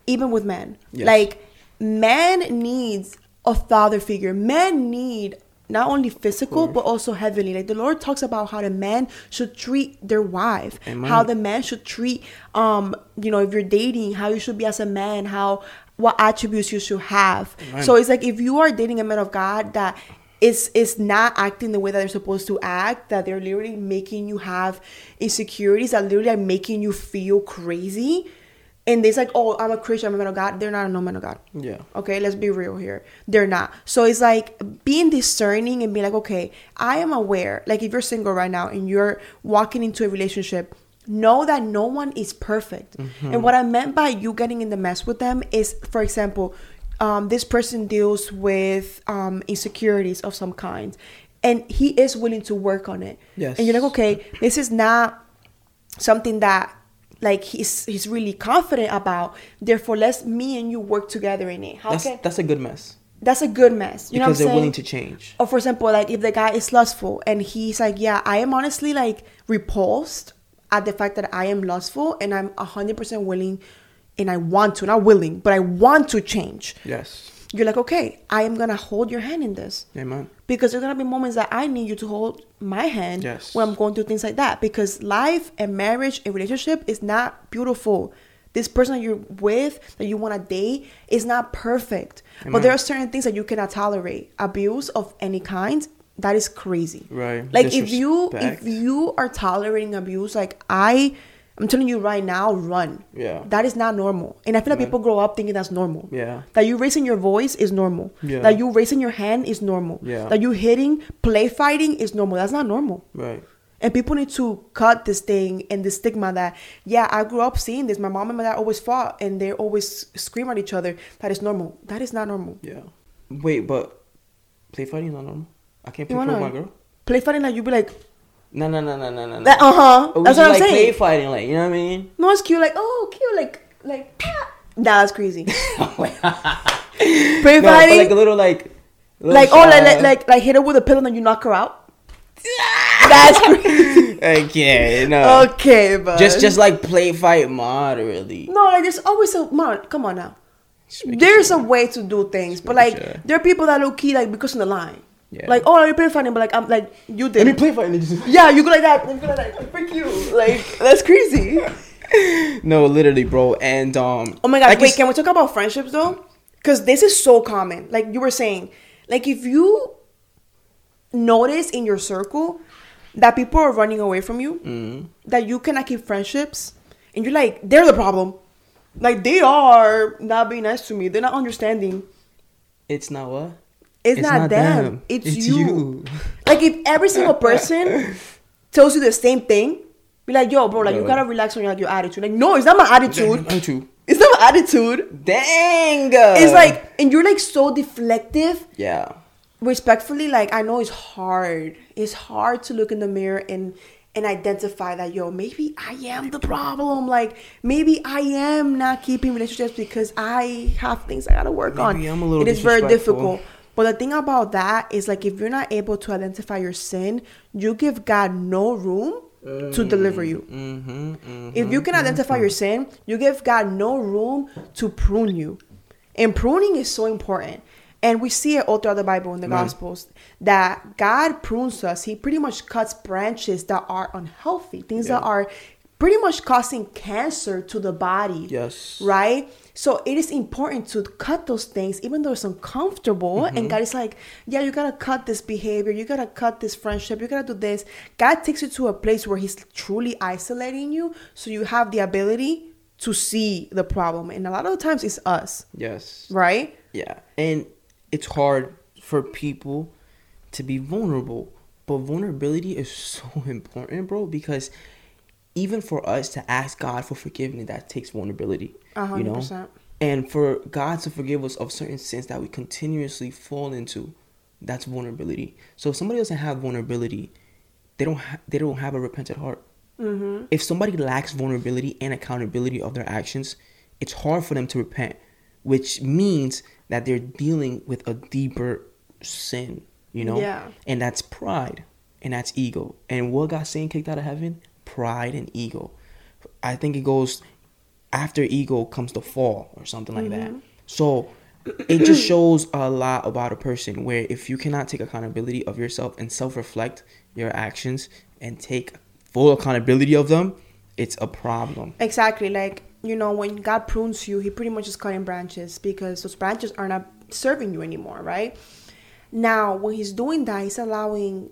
[SPEAKER 2] Even with men,
[SPEAKER 1] Yes.
[SPEAKER 2] like man needs a father figure. Men need not only physical but also heavenly. Like the Lord talks about how the man should treat their wife,
[SPEAKER 1] Amen.
[SPEAKER 2] how the man should treat um you know if you're dating how you should be as a man how what attributes you should have
[SPEAKER 1] Amen.
[SPEAKER 2] so it's like if you are dating a man of god that is is not acting the way that they're supposed to act that they're literally making you have insecurities that literally are making you feel crazy and it's like oh i'm a christian i'm a man of god they're not a no man of god
[SPEAKER 1] Yeah.
[SPEAKER 2] Okay, let's be real here. They're not. So it's like being discerning and being like, okay, I am aware. Like if you're single right now and you're walking into a relationship, know that no one is perfect. And what I meant by you getting in the mess with them is, for example, um, this person deals with um, insecurities of some kind, and he is willing to work on it.
[SPEAKER 1] Yes.
[SPEAKER 2] And you're like, okay, this is not something that like he's he's really confident about. Therefore, let's me and you work together in it. How
[SPEAKER 1] That's
[SPEAKER 2] can
[SPEAKER 1] that's a good mess.
[SPEAKER 2] that's a good mess? You know what
[SPEAKER 1] because they're
[SPEAKER 2] saying?
[SPEAKER 1] willing to change.
[SPEAKER 2] Or for example, like if the guy is lustful and he's like, yeah, I am honestly like repulsed at the fact that I am lustful and I'm hundred percent willing and I want to, not willing, but I want to change.
[SPEAKER 1] Yes.
[SPEAKER 2] You're like, okay, I am gonna hold your hand in this
[SPEAKER 1] Amen.
[SPEAKER 2] because there's gonna be moments that I need you to hold my hand
[SPEAKER 1] Yes.
[SPEAKER 2] when I'm going through things like that. Because life and marriage and relationship is not beautiful. This person that you're with, that you want to date, is not perfect. But there are certain things that you cannot tolerate. Abuse of any kind, that is crazy.
[SPEAKER 1] Right.
[SPEAKER 2] Like if you if you are tolerating abuse, like I, I'm telling you right now, run.
[SPEAKER 1] Yeah.
[SPEAKER 2] That is not normal. And I feel like
[SPEAKER 1] Amen.
[SPEAKER 2] people grow up thinking that's normal.
[SPEAKER 1] Yeah.
[SPEAKER 2] That you raising your voice is normal.
[SPEAKER 1] Yeah.
[SPEAKER 2] That you raising your hand is normal.
[SPEAKER 1] Yeah.
[SPEAKER 2] That you hitting, play fighting is normal. That's not normal.
[SPEAKER 1] Right.
[SPEAKER 2] And people need to cut this thing and the stigma that, yeah, I grew up seeing this. My mom and my dad always fought and they always scream at each other. That is normal. That is not normal.
[SPEAKER 1] Yeah. Wait, but play fighting is not normal. I can't play with my girl.
[SPEAKER 2] Play fighting like you be like,
[SPEAKER 1] No, no, no, no, no, no.
[SPEAKER 2] that, uh huh. That's what I'm
[SPEAKER 1] like
[SPEAKER 2] saying.
[SPEAKER 1] Play fighting, like you know what I mean.
[SPEAKER 2] No, it's cute. Like, oh, cute. Like, like, ah. Nah, that's crazy. Play
[SPEAKER 1] no,
[SPEAKER 2] fighting.
[SPEAKER 1] like a little like. little
[SPEAKER 2] like, oh, like, like, like, like hit her with a pillow and then you knock her out. That's crazy.
[SPEAKER 1] okay, no.
[SPEAKER 2] okay, but
[SPEAKER 1] Just, just like play fight moderately.
[SPEAKER 2] no, like there's always a man. Come on now. There's
[SPEAKER 1] sure.
[SPEAKER 2] a way to do things, but like
[SPEAKER 1] sure.
[SPEAKER 2] there are people that low key like because of the line.
[SPEAKER 1] Yeah.
[SPEAKER 2] Like, oh, you play fighting, but like I'm like you did.
[SPEAKER 1] Let me play fighting. Just...
[SPEAKER 2] Yeah, you go like that. You go like that. Freak you. Like that's crazy.
[SPEAKER 1] no, literally, bro. And um.
[SPEAKER 2] Oh my god!
[SPEAKER 1] like
[SPEAKER 2] wait, can we talk about friendships though? Because this is so common. Like you were saying, like if you notice in your circle that people are running away from you,
[SPEAKER 1] Mm.
[SPEAKER 2] that you cannot keep friendships, and you're like, they're the problem. Like they are not being nice to me. They're not understanding.
[SPEAKER 1] It's not what.
[SPEAKER 2] It's, not, them. It's, you. Like if every single person tells you the same thing, be like, yo, bro, like you gotta relax on your, your attitude. Like, no, it's not my attitude.
[SPEAKER 1] Attitude.
[SPEAKER 2] It's not my attitude.
[SPEAKER 1] Dang.
[SPEAKER 2] It's like, and you're like so deflective.
[SPEAKER 1] Yeah.
[SPEAKER 2] Respectfully, like I know it's hard. It's hard to look in the mirror and and identify that yo, maybe I am the problem. Like maybe I am not keeping relationships because I have things I gotta work on.
[SPEAKER 1] I'm a little
[SPEAKER 2] It is very difficult. But the thing about that is like if you're not able to identify your sin, you give God no room to mm. deliver you.
[SPEAKER 1] Mm-hmm,
[SPEAKER 2] If you can mm-hmm, identify your mm-hmm. sin, you give God no room to prune you. And pruning is so important. And we see it all throughout the Bible in the
[SPEAKER 1] Amen.
[SPEAKER 2] Gospels that God prunes us. He pretty much cuts branches that are unhealthy, things that are pretty much causing cancer to the body.
[SPEAKER 1] Yes.
[SPEAKER 2] Right? So it is important to cut those things, even though it's uncomfortable.
[SPEAKER 1] Mm-hmm.
[SPEAKER 2] And God is like, yeah, you gotta cut this behavior, you gotta cut this friendship, you gotta do this. God takes you to a place where He's truly isolating you so you have the ability to see the problem. And a lot of the times it's us,
[SPEAKER 1] Yes.
[SPEAKER 2] right?
[SPEAKER 1] Yeah, and it's hard for people to be vulnerable, but vulnerability is so important, bro, because even for us to ask God for forgiveness, that takes vulnerability.
[SPEAKER 2] A
[SPEAKER 1] You
[SPEAKER 2] hundred
[SPEAKER 1] know, and for God to forgive us of certain sins that we continuously fall into, that's vulnerability. So if somebody doesn't have vulnerability, they don't ha- they don't have a repentant heart.
[SPEAKER 2] Mm-hmm.
[SPEAKER 1] If somebody lacks vulnerability and accountability of their actions, it's hard for them to repent, which means that they're dealing with a deeper sin, you know?
[SPEAKER 2] Yeah.
[SPEAKER 1] And that's pride and that's ego. And what got Satan kicked out of heaven? Pride and ego. I think it goes after ego comes the fall or something like that. Mm-hmm. So it just shows a lot about a person where if you cannot take accountability of yourself and self reflect your actions and take full accountability of them, it's a problem.
[SPEAKER 2] Exactly. Like, you know, when God prunes you, He pretty much is cutting branches because those branches are not serving you anymore, right? Now, when He's doing that, He's allowing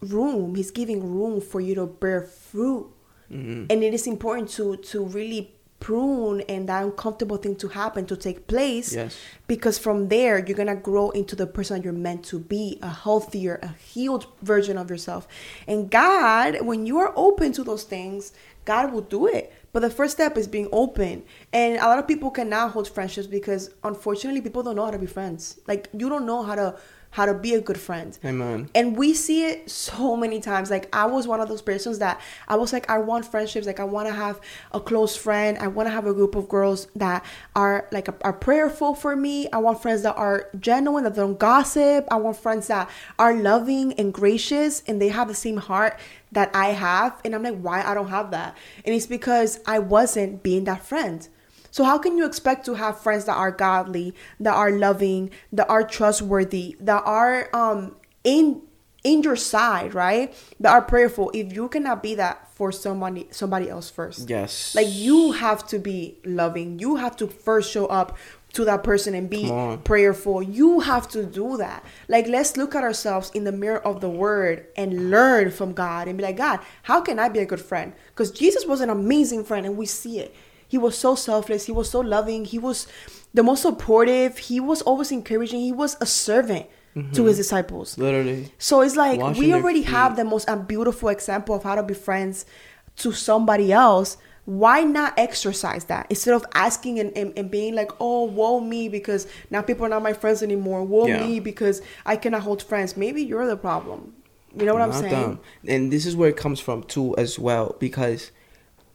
[SPEAKER 2] room, He's giving room for you to bear fruit.
[SPEAKER 1] Mm-hmm.
[SPEAKER 2] And it is important to to really prune and that uncomfortable thing to happen to take place
[SPEAKER 1] Yes.
[SPEAKER 2] because from there you're gonna grow into the person you're meant to be a healthier a healed version of yourself and god when you are open to those things god will do it but the first step is being open and a lot of people cannot hold friendships because unfortunately people don't know how to be friends like you don't know how to how to be a good friend
[SPEAKER 1] Amen.
[SPEAKER 2] and we see it so many times. Like I was one of those persons that I was like, I want friendships. Like I want to have a close friend. I want to have a group of girls that are like are prayerful for me. I want friends that are genuine, that don't gossip. I want friends that are loving and gracious, and they have the same heart that I have. And I'm like, why I don't have that? And it's because I wasn't being that friend. So how can you expect to have friends that are godly, that are loving, that are trustworthy, that are um in in your side, right? That are prayerful if you cannot be that for somebody somebody else first.
[SPEAKER 1] Yes.
[SPEAKER 2] Like you have to be loving. You have to first show up to that person and be prayerful. You have to do that. Like let's look at ourselves in the mirror of the word and learn from God and be like, God, how can I be a good friend? Because Jesus was an amazing friend and we see it. He was so selfless. He was so loving. He was the most supportive. He was always encouraging. He was a servant to his mm-hmm. disciples.
[SPEAKER 1] Literally.
[SPEAKER 2] So it's like
[SPEAKER 1] Washing
[SPEAKER 2] we already have the most beautiful example of how to be friends to somebody else. Why not exercise that instead of asking and, and, and being like, oh, woe me because now people are not my friends anymore. Woe
[SPEAKER 1] Yeah.
[SPEAKER 2] me because I cannot hold friends. Maybe you're the problem. You know what I'm saying?
[SPEAKER 1] them. And this is where it comes from too, as well, because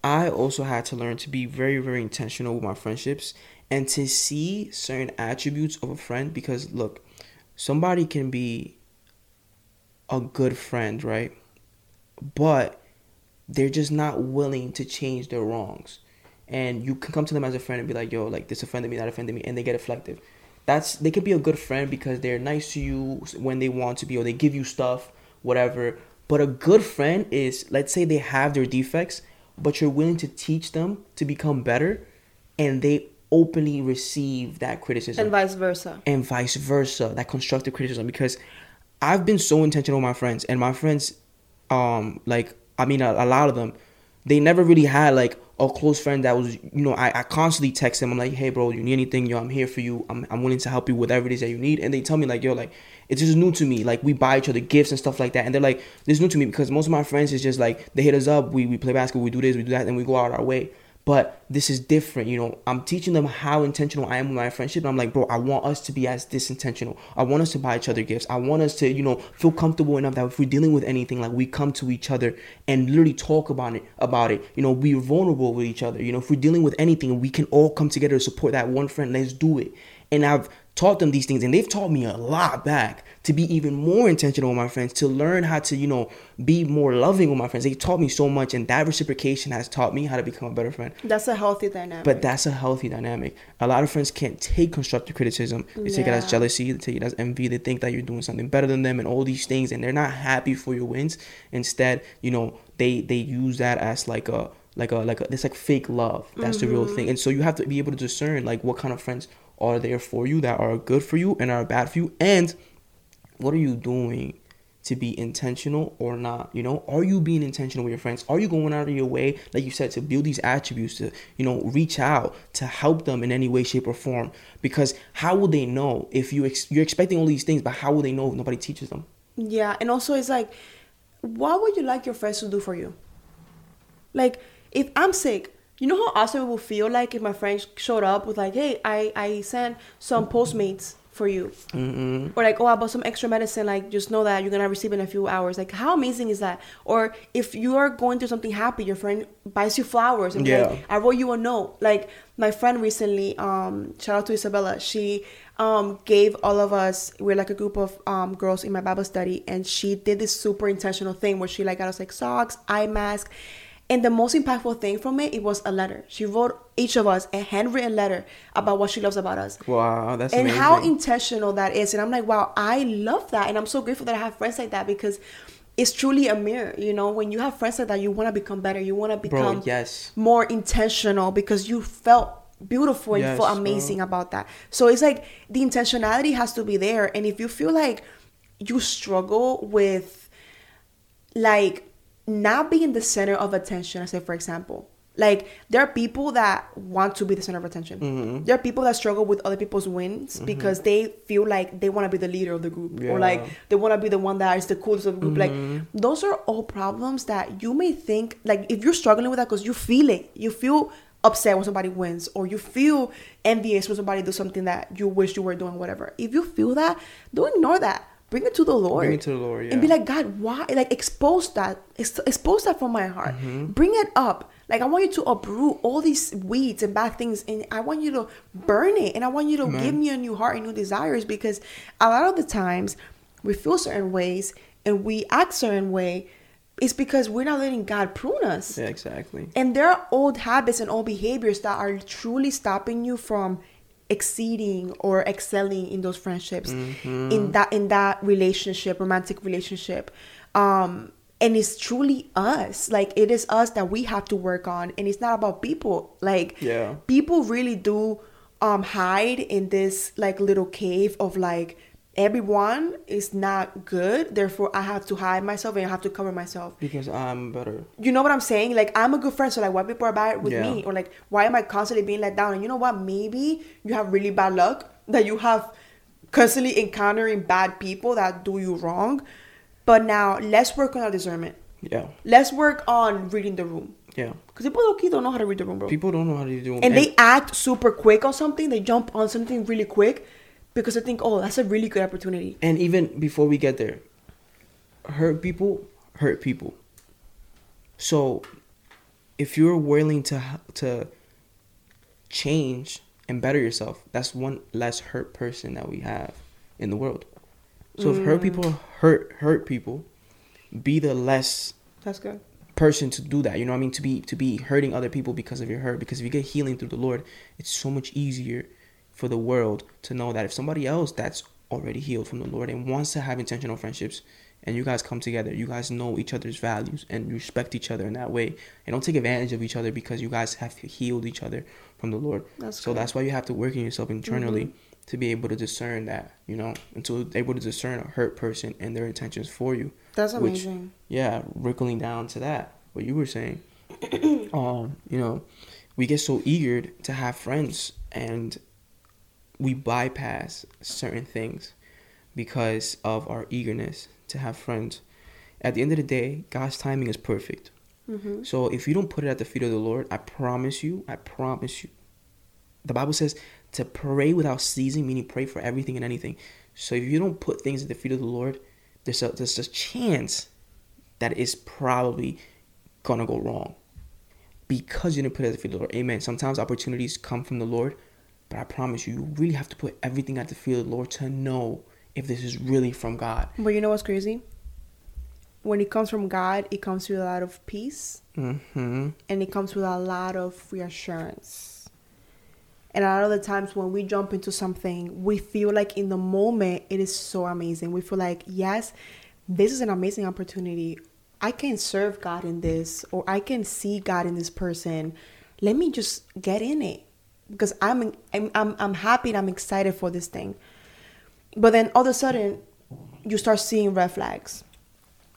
[SPEAKER 1] I also had to learn to be very, very intentional with my friendships and to see certain attributes of a friend. Because look, somebody can be a good friend, right? But they're just not willing to change their wrongs. And you can come to them as a friend and be like, yo, like this offended me, that offended me, and they get reflective. That's they could be a good friend because they're nice to you when they want to be, or they give you stuff, whatever. But a good friend is, let's say they have their defects, but you're willing to teach them to become better, and they openly receive that criticism.
[SPEAKER 2] And vice versa.
[SPEAKER 1] and vice versa that constructive criticism because i've been so intentional with my friends and my friends um like i mean a, a lot of them they never really had like a close friend that was you know I, I constantly text them i'm like hey bro you need anything? Yo i'm here for you. I'm, I'm willing to help you with whatever it is that you need. And they tell me like yo like it's just new to me. Like we buy each other gifts and stuff like that and they're like this is new to me because most of my friends is just like they hit us up we, we play basketball we do this we do that and we go out our way. But this is different you know. I'm teaching them how intentional i am with my friendship and i'm like bro i want us to be as this intentional. I want us to buy each other gifts. I want us to you know feel comfortable enough that if we're dealing with anything like we come to each other and literally talk about it about it. You know we're vulnerable with each other. You know if we're dealing with anything we can all come together to support that one friend. Let's do it. And i've taught them these things and they've taught me a lot back to be even more intentional with my friends to learn how to you know be more loving with my friends. They taught me so much and that reciprocation has taught me how to become a better friend.
[SPEAKER 2] That's a healthy dynamic.
[SPEAKER 1] but that's a healthy dynamic. A lot of friends can't take constructive criticism. They take it as jealousy they take it as envy they think that you're doing something better than them and all these things and they're not happy for your wins. Instead you know they they use that as like a like a like a it's like fake love. That's the real mm-hmm. thing. And so you have to be able to discern like what kind of friends are there for you that are good for you and are bad for you and what are you doing to be intentional or not you know? Are you being intentional with your friends? Are you going out of your way like you said to build these attributes to you know reach out to help them in any way shape or form? Because how will they know if you ex- you're expecting all these things but how will they know if nobody teaches them?
[SPEAKER 2] Yeah, and also it's like, what would you like your friends to do for you? Like, if I'm sick, you know how awesome it will feel like if my friend showed up with like, hey, I I sent some Postmates for you,
[SPEAKER 1] Mm-mm.
[SPEAKER 2] or like, oh, I bought some extra medicine. Like, just know that you're gonna receive in a few hours. Like, how amazing is that? Or if you are going through something happy, your friend buys you flowers and
[SPEAKER 1] Yeah.
[SPEAKER 2] like, I wrote you a note. Like my friend recently, um, shout out to Isabella. She um gave all of us we're like a group of um girls in my Bible study, and she did this super intentional thing where she like got us like socks, eye mask. And the most impactful thing from it, it was a letter. She wrote each of us a handwritten letter about what she loves about us.
[SPEAKER 1] Wow that's
[SPEAKER 2] and
[SPEAKER 1] amazing.
[SPEAKER 2] how intentional that is. And i'm like wow i love that. And i'm so grateful that i have friends like that because it's truly a mirror you know? When you have friends like that you want to become better. You want to become
[SPEAKER 1] yes.
[SPEAKER 2] more intentional because you felt beautiful and you
[SPEAKER 1] Yes,
[SPEAKER 2] felt
[SPEAKER 1] bro.
[SPEAKER 2] amazing about that. So it's like the intentionality has to be there. And if you feel like you struggle with like not being the center of attention i say for example. Like there are people that want to be the center of attention.
[SPEAKER 1] Mm-hmm.
[SPEAKER 2] there are people that struggle with other people's wins because they feel like they want to be the leader of the group or like they want to be the one that is the coolest of the group.
[SPEAKER 1] Mm-hmm.
[SPEAKER 2] like those are all problems that you may think like if you're struggling with that because you feel it you feel upset when somebody wins or you feel envious when somebody does something that you wish you were doing whatever. If you feel that don't ignore that bring it to the lord
[SPEAKER 1] Bring it to the Lord,
[SPEAKER 2] and be like god why like expose that ex- expose that from my heart.
[SPEAKER 1] Mm-hmm.
[SPEAKER 2] bring it up. Like i want you to uproot all these weeds and bad things and i want you to burn it and i want you to give me a new heart and new desires because a lot of the times we feel certain ways and we act certain way it's because we're not letting god prune us.
[SPEAKER 1] Yeah exactly.
[SPEAKER 2] And there are old habits and old behaviors that are truly stopping you from exceeding or excelling in those friendships in that in that relationship romantic relationship. Um and it's truly us. Like it is us that we have to work on. And it's not about people. Like
[SPEAKER 1] Yeah.
[SPEAKER 2] people really do um hide in this like little cave of like everyone is not good therefore i have to hide myself and i have to cover myself
[SPEAKER 1] because i'm better
[SPEAKER 2] you know what I'm saying? Like I'm a good friend, so like why people are bad with
[SPEAKER 1] Yeah.
[SPEAKER 2] me, or like why am I constantly being let down? And you know what? Maybe you have really bad luck that you have constantly encountering bad people that do you wrong. But now let's work on our discernment.
[SPEAKER 1] yeah
[SPEAKER 2] Let's work on reading the room.
[SPEAKER 1] yeah
[SPEAKER 2] Because people don't know how to read the room, bro.
[SPEAKER 1] people don't know how to do
[SPEAKER 2] and they act super quick on something. They jump on something really quick because I think, oh, that's a really good opportunity.
[SPEAKER 1] and even before we get there hurt people hurt people. So if you're willing to to change and better yourself that's one less hurt person that we have in the world. So if hurt mm. people hurt hurt people be the less
[SPEAKER 2] That's good.
[SPEAKER 1] person to do that. You know what i mean? To be to be hurting other people because of your hurt. Because if you get healing through the lord it's so much easier for the world to know that if somebody else that's already healed from the lord and wants to have intentional friendships and you guys come together you guys know each other's values and respect each other in that way and don't take advantage of each other because you guys have healed each other from the lord
[SPEAKER 2] That's
[SPEAKER 1] so
[SPEAKER 2] good.
[SPEAKER 1] that's why you have to work in yourself internally to be able to discern that you know and to able to discern a hurt person and their intentions for you
[SPEAKER 2] That's
[SPEAKER 1] Which-
[SPEAKER 2] amazing.
[SPEAKER 1] yeah, rippling down to that, what you were saying. um, you know, we get so eager to have friends and we bypass certain things because of our eagerness to have friends. At the end of the day, God's timing is perfect.
[SPEAKER 2] hmm
[SPEAKER 1] So if you don't put it at the feet of the Lord, I promise you, I promise you. The Bible says to pray without ceasing, meaning pray for everything and anything. So if you don't put things at the feet of the Lord, there's a there's a chance that it's probably gonna go wrong. Because you didn't put it at the feet of the Lord. Amen. Sometimes opportunities come from the Lord But I promise you, you really have to put everything at the feet of the Lord to know if this is really from God.
[SPEAKER 2] But you know what's crazy? When it comes from God, it comes with a lot of peace
[SPEAKER 1] Mm-hmm.
[SPEAKER 2] and it comes with a lot of reassurance. And a lot of the times when we jump into something, we feel like in the moment it is so amazing. We feel like, yes, this is an amazing opportunity. I can serve God in this, or I can see God in this person. Let me just get in it because I'm I'm I'm, I'm happy and I'm excited for this thing. But then all of a sudden, you start seeing red flags,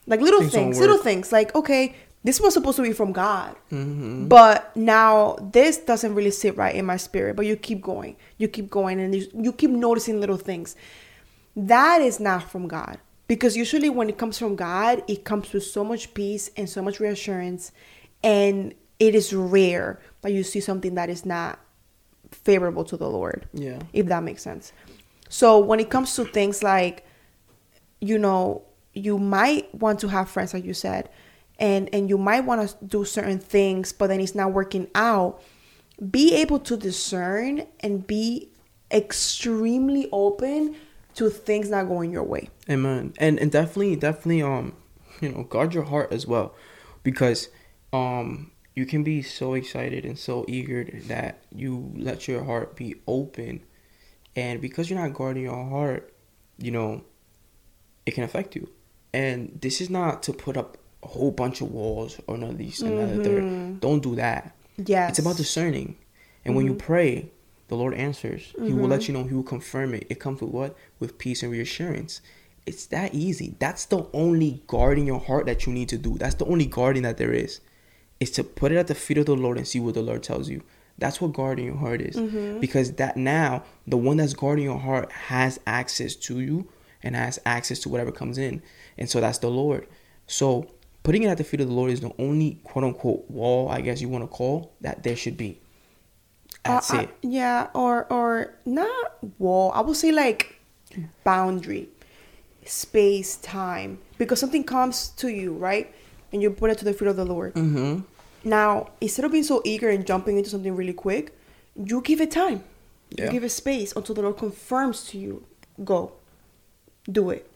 [SPEAKER 2] like little
[SPEAKER 1] Things
[SPEAKER 2] things, little things. Like okay, this was supposed to be from God,
[SPEAKER 1] Mm-hmm.
[SPEAKER 2] but now this doesn't really sit right in my spirit. But you keep going, you keep going, and you, you keep noticing little things. That is not from God. Because usually when it comes from God, it comes with so much peace and so much reassurance. And it is rare that you see something that is not favorable to the Lord,
[SPEAKER 1] Yeah.
[SPEAKER 2] if that makes sense. So when it comes to things like, you know, you might want to have friends, like you said, and and you might want to do certain things, but then it's not working out. Be able to discern and be extremely open to things not going your way.
[SPEAKER 1] Amen. And and definitely, definitely, um, you know, guard your heart as well, because um, you can be so excited and so eager that you let your heart be open, and because you're not guarding your heart, you know, it can affect you. And this is not to put up a whole bunch of walls or none of these and the third. Don't do that.
[SPEAKER 2] Yeah.
[SPEAKER 1] It's about discerning. And when you mm-hmm. pray, the Lord answers. He will let mm-hmm. you know, He will confirm it. It comes with what? With peace and reassurance. It's that easy. That's the only guarding your heart that you need to do. That's the only guarding that there is. Is to put it at the feet of the Lord and see what the Lord tells you. That's what guarding your heart is. Because that now, the one that's guarding your heart has access to you and has access to whatever comes in. And so that's the Lord. So putting it at the feet of the Lord is the only quote unquote wall, I guess you want to call, that there should be. That's
[SPEAKER 2] Uh, I-
[SPEAKER 1] it.
[SPEAKER 2] yeah, or or not wall. I would say like boundary, space, time, because something comes to you, right, and you put it to the feet of the Lord.
[SPEAKER 1] Mm-hmm.
[SPEAKER 2] Now, instead of being so eager and jumping into something really quick, you give it time.
[SPEAKER 1] Yeah.
[SPEAKER 2] You give it space until the Lord confirms to you, go, do it.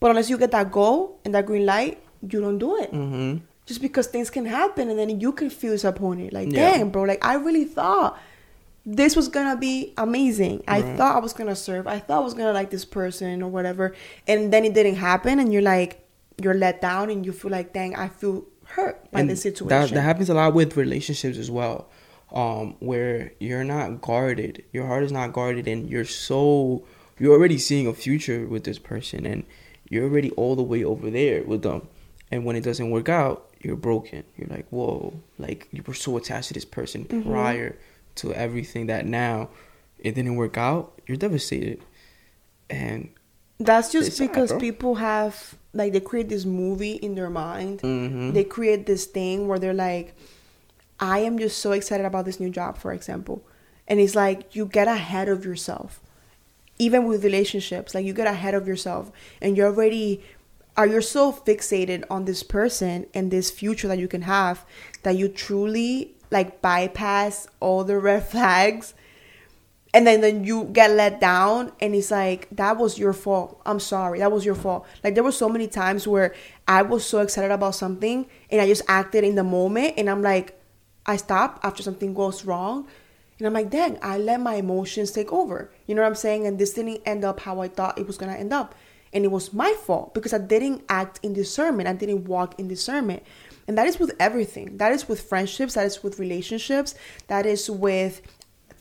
[SPEAKER 2] But unless you get that go and that green light, you don't do it
[SPEAKER 1] Mm-hmm.
[SPEAKER 2] just because things can happen and then you can feel disappointed like
[SPEAKER 1] Yeah.
[SPEAKER 2] dang bro like i really thought this was gonna be amazing i
[SPEAKER 1] Right.
[SPEAKER 2] thought i was gonna serve i thought i was gonna like this person or whatever and then it didn't happen and you're like you're let down and you feel like dang i feel hurt by
[SPEAKER 1] and
[SPEAKER 2] this situation
[SPEAKER 1] That, that happens a lot with relationships as well, um, where you're not guarded. Your heart is not guarded, and you're so you're already seeing a future with this person, and you're already all the way over there with them. And when it doesn't work out, you're broken. You're like, whoa, like you were so attached to this person
[SPEAKER 2] Mm-hmm.
[SPEAKER 1] prior to everything that now it didn't work out. You're devastated, and
[SPEAKER 2] that's just
[SPEAKER 1] It's sad,
[SPEAKER 2] because people have like they create this movie in their mind.
[SPEAKER 1] Mhm.
[SPEAKER 2] they create this thing where they're like i am just so excited about this new job for example. And it's like you get ahead of yourself even with relationships. Like you get ahead of yourself and you're already are you're so fixated on this person and this future that you can have that you truly like bypass all the red flags and then then you get let down and it's like that was your fault. I'm sorry that was your fault. Like there were so many times where i was so excited about something and i just acted in the moment and i'm like i stop after something goes wrong and i'm like dang i let my emotions take over. You know what i'm saying? And this didn't end up how i thought it was gonna end up. And it was my fault because i didn't act in discernment. I didn't walk in discernment. And that is with everything. That is with friendships. That is with relationships. That is with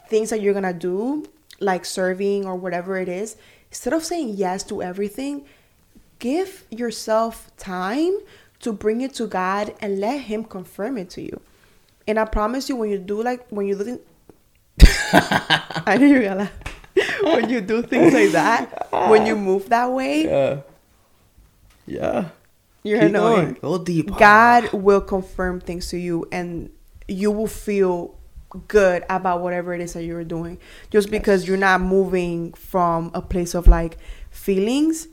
[SPEAKER 2] things that you're gonna do, like serving or whatever it is, instead of saying yes to everything, give yourself time to bring it to God and let Him confirm it to you. And I promise you, when you do like when you do, I know you're gonna laugh. when you do things like that, when you move that way,
[SPEAKER 1] yeah, yeah.
[SPEAKER 2] you're
[SPEAKER 1] Keep
[SPEAKER 2] annoying.
[SPEAKER 1] going. Go deep.
[SPEAKER 2] God will confirm things to you and you will feel good about whatever it is that you're doing just because you're not moving from a place of like feelings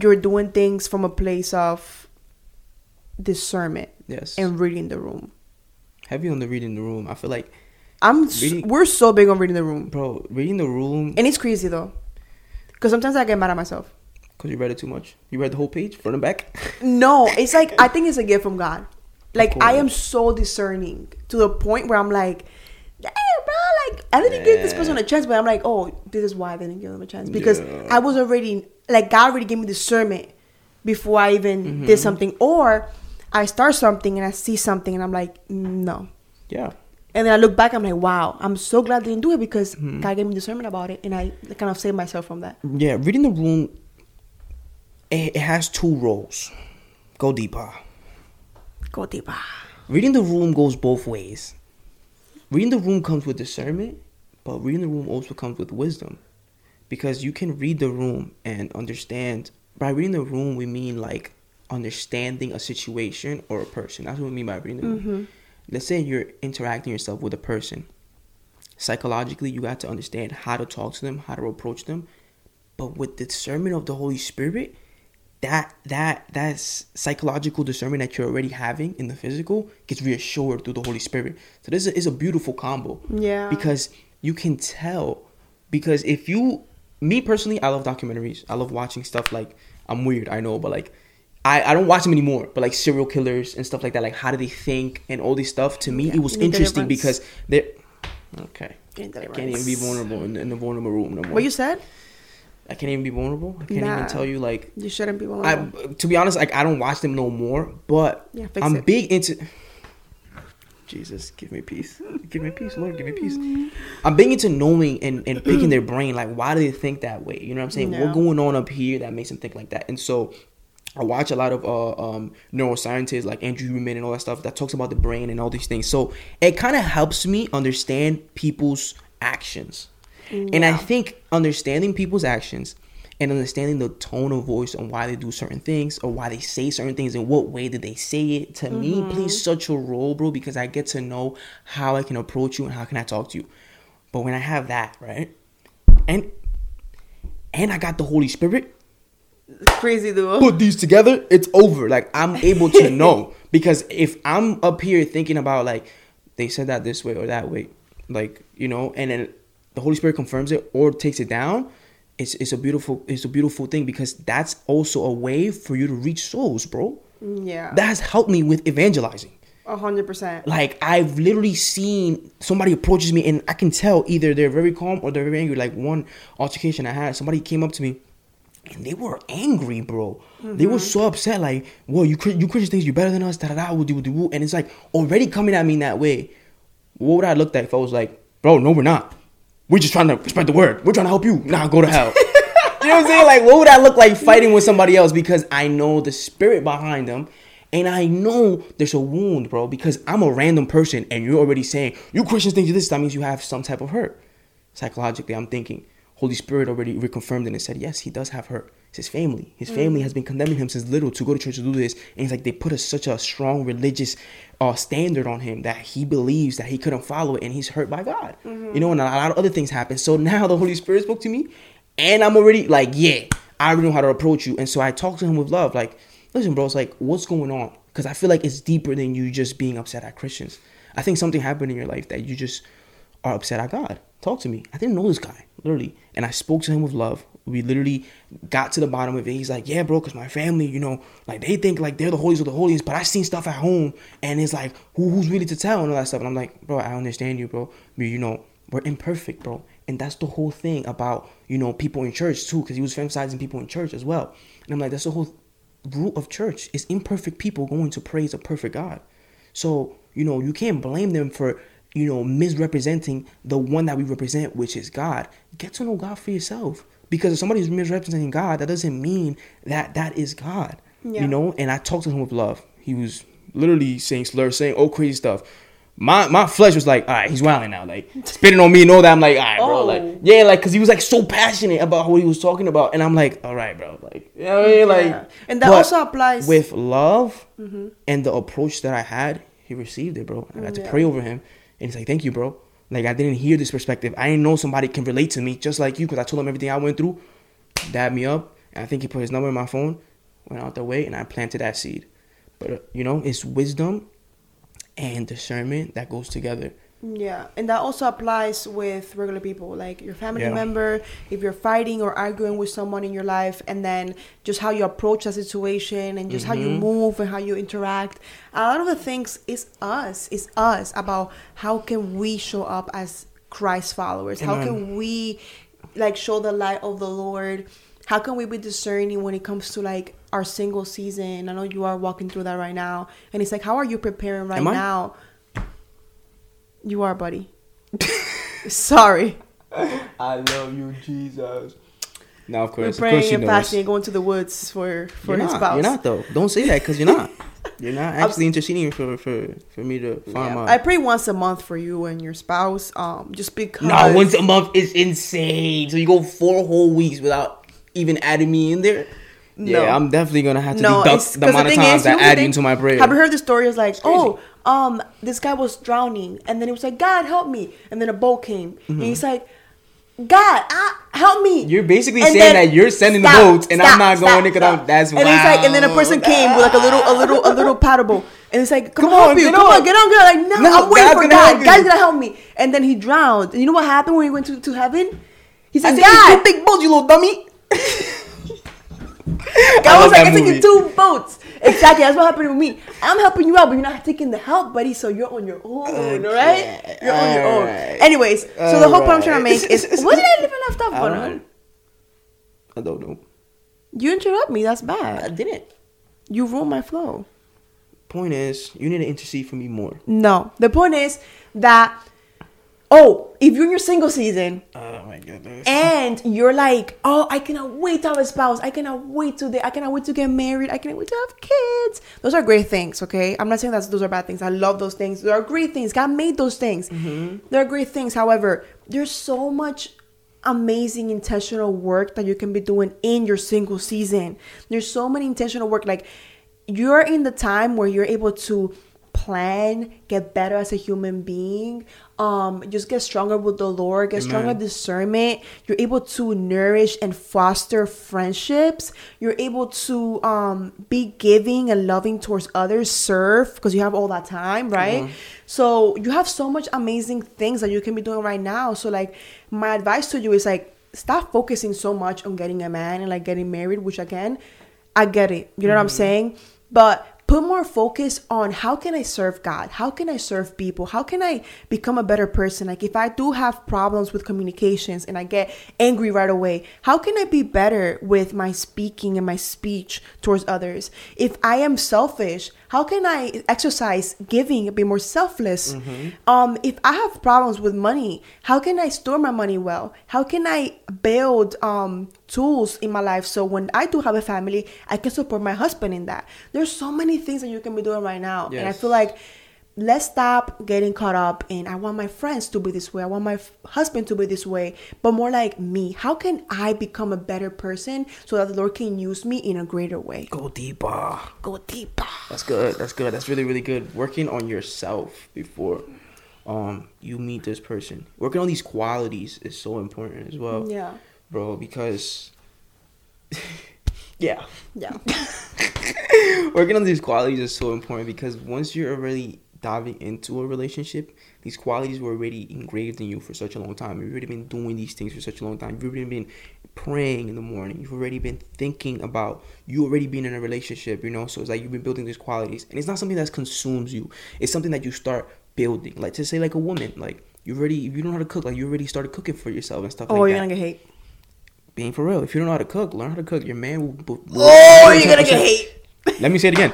[SPEAKER 2] you're doing things from a place of discernment
[SPEAKER 1] Yes.
[SPEAKER 2] and reading the room
[SPEAKER 1] heavy on the reading the room. I feel like
[SPEAKER 2] I'm.
[SPEAKER 1] Reading-
[SPEAKER 2] we're so big on reading the room,
[SPEAKER 1] bro. Reading the room
[SPEAKER 2] and it's crazy though, because sometimes I get mad at myself.
[SPEAKER 1] because you read it too much. You read the whole page front and back.
[SPEAKER 2] No, it's like I think it's a gift from God. Like I am so discerning to the point where I'm like, like I didn't give this person a chance, but I'm like, oh, this is why I didn't give them a chance because
[SPEAKER 1] Yeah.
[SPEAKER 2] I was already like God already gave me discernment before I even
[SPEAKER 1] Mm-hmm.
[SPEAKER 2] did something, or I start something and I see something and I'm like, no.
[SPEAKER 1] Yeah.
[SPEAKER 2] And then I look back, I'm like, wow, I'm so glad I didn't do it because
[SPEAKER 1] Mm-hmm.
[SPEAKER 2] God gave me discernment about it, and I kind of saved myself from that.
[SPEAKER 1] Yeah. Reading the room. It, it has two roles. Go deeper.
[SPEAKER 2] Go deeper.
[SPEAKER 1] Reading the room goes both ways. Reading the room comes with discernment, but reading the room also comes with wisdom. Because you can read the room and understand. By reading the room, we mean like understanding a situation or a person. That's what we mean by reading the room. Mm-hmm. Let's say you're interacting yourself with a person. Psychologically, you got to understand how to talk to them, how to approach them. But with the discernment of the Holy Spirit, that that that's psychological discernment that you're already having in the physical gets reassured through the Holy Spirit. So this is, is a beautiful combo.
[SPEAKER 2] Yeah.
[SPEAKER 1] Because you can tell. Because if you, me personally, I love documentaries. I love watching stuff like I'm weird, I know, but like I, I don't watch them anymore. But like serial killers and stuff like that, like how do they think and all this stuff. To me,
[SPEAKER 2] Yeah,
[SPEAKER 1] it was interesting because they're okay. I can't even be vulnerable in, in the vulnerable room no more.
[SPEAKER 2] What you said?
[SPEAKER 1] I can't even be vulnerable. I can't
[SPEAKER 2] Nah.
[SPEAKER 1] even tell you like
[SPEAKER 2] You shouldn't be
[SPEAKER 1] I
[SPEAKER 2] vulnerable.
[SPEAKER 1] to be honest, like I don't watch them no more. But
[SPEAKER 2] Yeah,
[SPEAKER 1] I'm
[SPEAKER 2] it.
[SPEAKER 1] big into. Jesus, give me peace. Give me peace, Lord. Give me peace. I'm big into knowing and, and picking their brain. Like, why do they think that way? You know what I'm saying?
[SPEAKER 2] Yeah.
[SPEAKER 1] What going on up here that makes them think like that? And so, I watch a lot of uh, um, neuroscientists like Andrew Huberman and all that stuff that talks about the brain and all these things. So it kind of helps me understand people's actions. And I think understanding people's actions and understanding the tone of voice and why they do certain things or why they say certain things and what way did they say it to me mm-hmm. plays such a role, bro, because I get to know how I can approach you and how can I talk to you. But when I have that, right? And and I got the Holy Spirit,
[SPEAKER 2] Crazy dude.
[SPEAKER 1] put these together, it's over. Like I'm able to know because if I'm up here thinking about like they said that this way or that way, like you know, and then the Holy Spirit confirms it or takes it down, it's it's a beautiful it's a beautiful thing because that's also a way for you to reach souls, bro.
[SPEAKER 2] Yeah.
[SPEAKER 1] That has helped me with evangelizing.
[SPEAKER 2] A hundred percent.
[SPEAKER 1] Like I've literally seen somebody approaches me and I can tell either they're very calm or they're very angry. Like one altercation I had, somebody came up to me and they were angry, bro. They were mm-hmm. so upset, like, "Whoa, you you Christians think you're better than us?" Da da da. woo, doo, woo. And it's like already coming at me in that way. What would I look like if I was like, "Bro, no, we're not. We're just trying to spread the word. We're trying to help you. Nah, go to hell." you know what I'm saying? Like, what would I look like fighting with somebody else? Because I know the spirit behind them. And I know there's a wound, bro, because I'm a random person and you're already saying, you Christians think you this, that means you have some type of hurt. Psychologically, I'm thinking, Holy Spirit already reconfirmed it and said, yes, he does have hurt. It's his family. His family mm. has been condemning him since little to go to church to do this. And it's like they put a, such a strong religious uh, standard on him that he believes that he couldn't follow it and he's hurt by God. You know, and a lot of other things happen. So now the Holy Spirit spoke to me and I'm already like, yeah, I already know how to approach you. And so I talked to him with love, like, listen, bro, it's like, what's going on? Because I feel like it's deeper than you just being upset at Christians. I think something happened in your life that you just are upset at God. Talk to me. I didn't know this guy, literally. And I spoke to him with love. We literally got to the bottom of it. He's like, yeah, bro, because my family, you know, like they think like they're the holiest of the holiest, but I seen stuff at home and it's like, who, who's really to tell and all that stuff. And I'm like, bro, I understand you, bro. But, you know, we're imperfect, bro. And that's the whole thing about, you know, people in church too, because he was emphasizing people in church as well. And I'm like, that's the whole root of church is imperfect people going to praise a perfect God. So, you know, you can't blame them for, you know, misrepresenting the one that we represent, which is God. Get to know God for yourself. Because if somebody's misrepresenting God, that doesn't mean that that is God.
[SPEAKER 2] Yeah.
[SPEAKER 1] You know, and I talked to him with love. He was literally saying slurs, saying all crazy stuff. My my flesh was like, all right, he's wilding now, like spitting on me and all that. I'm like, all right, bro,
[SPEAKER 2] Oh.
[SPEAKER 1] like yeah, like because he was like so passionate about what he was talking about, and I'm like, all right, bro, like you know what I mean, like,
[SPEAKER 2] And that also applies-
[SPEAKER 1] with love
[SPEAKER 2] Mm-hmm.
[SPEAKER 1] and the approach that I had. He received it, bro. I had to pray over him, and he's like, thank you, bro. Like I didn't hear this perspective. I didn't know somebody can relate to me just like you because I told him everything I went through. Dabbed me up, and I think he put his number in my phone, went out the way, and I planted that seed. But uh, you know, it's wisdom and discernment that goes together.
[SPEAKER 2] Yeah, and that also applies with regular people, like your family
[SPEAKER 1] Yeah.
[SPEAKER 2] member. If you're fighting or arguing with someone in your life, and then just how you approach that situation, and just how you
[SPEAKER 1] Mhm.
[SPEAKER 2] move and how you interact. A lot of the things is us, is us about how can we show up as Christ followers? How can we like show the light of the Lord? How can we be discerning when it comes to like our single season? I know you are walking through that right now, and it's like, how are you preparing right now? You are, buddy. Sorry.
[SPEAKER 1] I love you, Jesus. Now, of course, of
[SPEAKER 2] praying
[SPEAKER 1] course
[SPEAKER 2] and fasting and going to the woods for for
[SPEAKER 1] you're
[SPEAKER 2] his
[SPEAKER 1] not,
[SPEAKER 2] spouse.
[SPEAKER 1] You're not though. Don't say that because you're not. You're not actually interceding for for for me to find
[SPEAKER 2] Yeah.
[SPEAKER 1] my.
[SPEAKER 2] I pray once a month for you and your spouse. Um, just because.
[SPEAKER 1] no, once a month is insane. So you go four whole weeks without even adding me in there.
[SPEAKER 2] No.
[SPEAKER 1] Yeah, I'm definitely gonna have to
[SPEAKER 2] No,
[SPEAKER 1] deduct
[SPEAKER 2] it's-
[SPEAKER 1] the
[SPEAKER 2] 'cause the
[SPEAKER 1] amount of times
[SPEAKER 2] you
[SPEAKER 1] add you into my prayer.
[SPEAKER 2] Have you heard the story? It's like,
[SPEAKER 1] crazy.
[SPEAKER 2] oh, um, this guy was drowning, and then he was like, God help me, and then a boat came, and he's like, God, ah, help me.
[SPEAKER 1] Mm-hmm. You're basically
[SPEAKER 2] And
[SPEAKER 1] saying that you're sending
[SPEAKER 2] Stop,
[SPEAKER 1] the boats and
[SPEAKER 2] stop,
[SPEAKER 1] I'm not
[SPEAKER 2] stop,
[SPEAKER 1] going in because. I'm. That's
[SPEAKER 2] and it's like, and then a person came with like a little, a little, a little paddle boat, and it's like, come,
[SPEAKER 1] Come
[SPEAKER 2] on,
[SPEAKER 1] on,
[SPEAKER 2] you, come on,
[SPEAKER 1] on.
[SPEAKER 2] get on, get on. Like, no,
[SPEAKER 1] No,
[SPEAKER 2] I'm waiting for God. God's gonna help me. And then he drowned. And you know what happened when he went to, to heaven? He
[SPEAKER 1] I
[SPEAKER 2] said,
[SPEAKER 1] think it's
[SPEAKER 2] God,
[SPEAKER 1] two big boats, you little dummy. I
[SPEAKER 2] was like,
[SPEAKER 1] that
[SPEAKER 2] I took you
[SPEAKER 1] movie.
[SPEAKER 2] two boats. Exactly, that's what happened with me. I'm helping you out, but you're not taking the help, buddy. So you're on your own,
[SPEAKER 1] Okay,
[SPEAKER 2] right? You're on your own. Anyways, so the whole point I'm trying to make is, what did I leave left off on?
[SPEAKER 1] I don't know.
[SPEAKER 2] You interrupt me. That's bad.
[SPEAKER 1] I didn't.
[SPEAKER 2] You ruined my flow.
[SPEAKER 1] Point is, you need to intercede for me more.
[SPEAKER 2] No, the point is that oh, if you're in your single season
[SPEAKER 1] Oh my goodness.
[SPEAKER 2] and you're like, oh, I cannot wait to have a spouse. I cannot wait to I cannot wait to get married. I cannot wait to have kids. Those are great things, okay? I'm not saying that those are bad things. I love those things. They are great things. God made those things. Mm-hmm. They're great things. However, there's so much amazing intentional work that you can be doing in your single season. There's so many intentional work like you're in the time where you're able to plan, get better as a human being, um, just get stronger with the Lord, get stronger discernment. You're able to nourish and foster friendships. You're able to um, be giving and loving towards others, serve because you have all that time, right? So you have so much amazing things that you can be doing right now. So like my advice to you is like stop focusing so much on getting a man and like getting married, which again, I get it. You know what I'm saying? But put more focus on how can I serve God? How can I serve people? How can I become a better person? Like if I do have problems with communications and I get angry right away, how can I be better with my speaking and my speech towards others? If I am selfish, how can I exercise giving be more selfless? Um, if I have problems with money, how can I store my money well? How can I build um, tools in my life so when I do have a family, I can support my husband in that? There's so many things that you can be doing right now, and I feel like let's stop getting caught up in I want my friends to be this way, I want my f- husband to be this way, but more like me. How can I become a better person so that the Lord can use me in a greater way?
[SPEAKER 1] Go deeper.
[SPEAKER 2] Go deeper.
[SPEAKER 1] That's good. That's good. That's really really good. Working on yourself before um you meet this person. Working on these qualities is so important as well.
[SPEAKER 2] Yeah.
[SPEAKER 1] Bro, because yeah.
[SPEAKER 2] Yeah.
[SPEAKER 1] Working on these qualities is so important because once you're already diving into a relationship, these qualities were already engraved in you for such a long time. You've already been doing these things for such a long time. You've already been praying in the morning. You've already been thinking about you already being in a relationship, you know? So it's like you've been building these qualities. And it's not something that consumes you. It's something that you start building. Like to say like a woman, like you already if you don't know how to cook, like you already started cooking for yourself and stuff
[SPEAKER 2] Oh,
[SPEAKER 1] like
[SPEAKER 2] you're
[SPEAKER 1] that.
[SPEAKER 2] gonna get hate.
[SPEAKER 1] Being for real. If you don't know how to cook, learn how to cook. Your man will, will
[SPEAKER 2] Oh, you're gonna get hate.
[SPEAKER 1] let me say it again.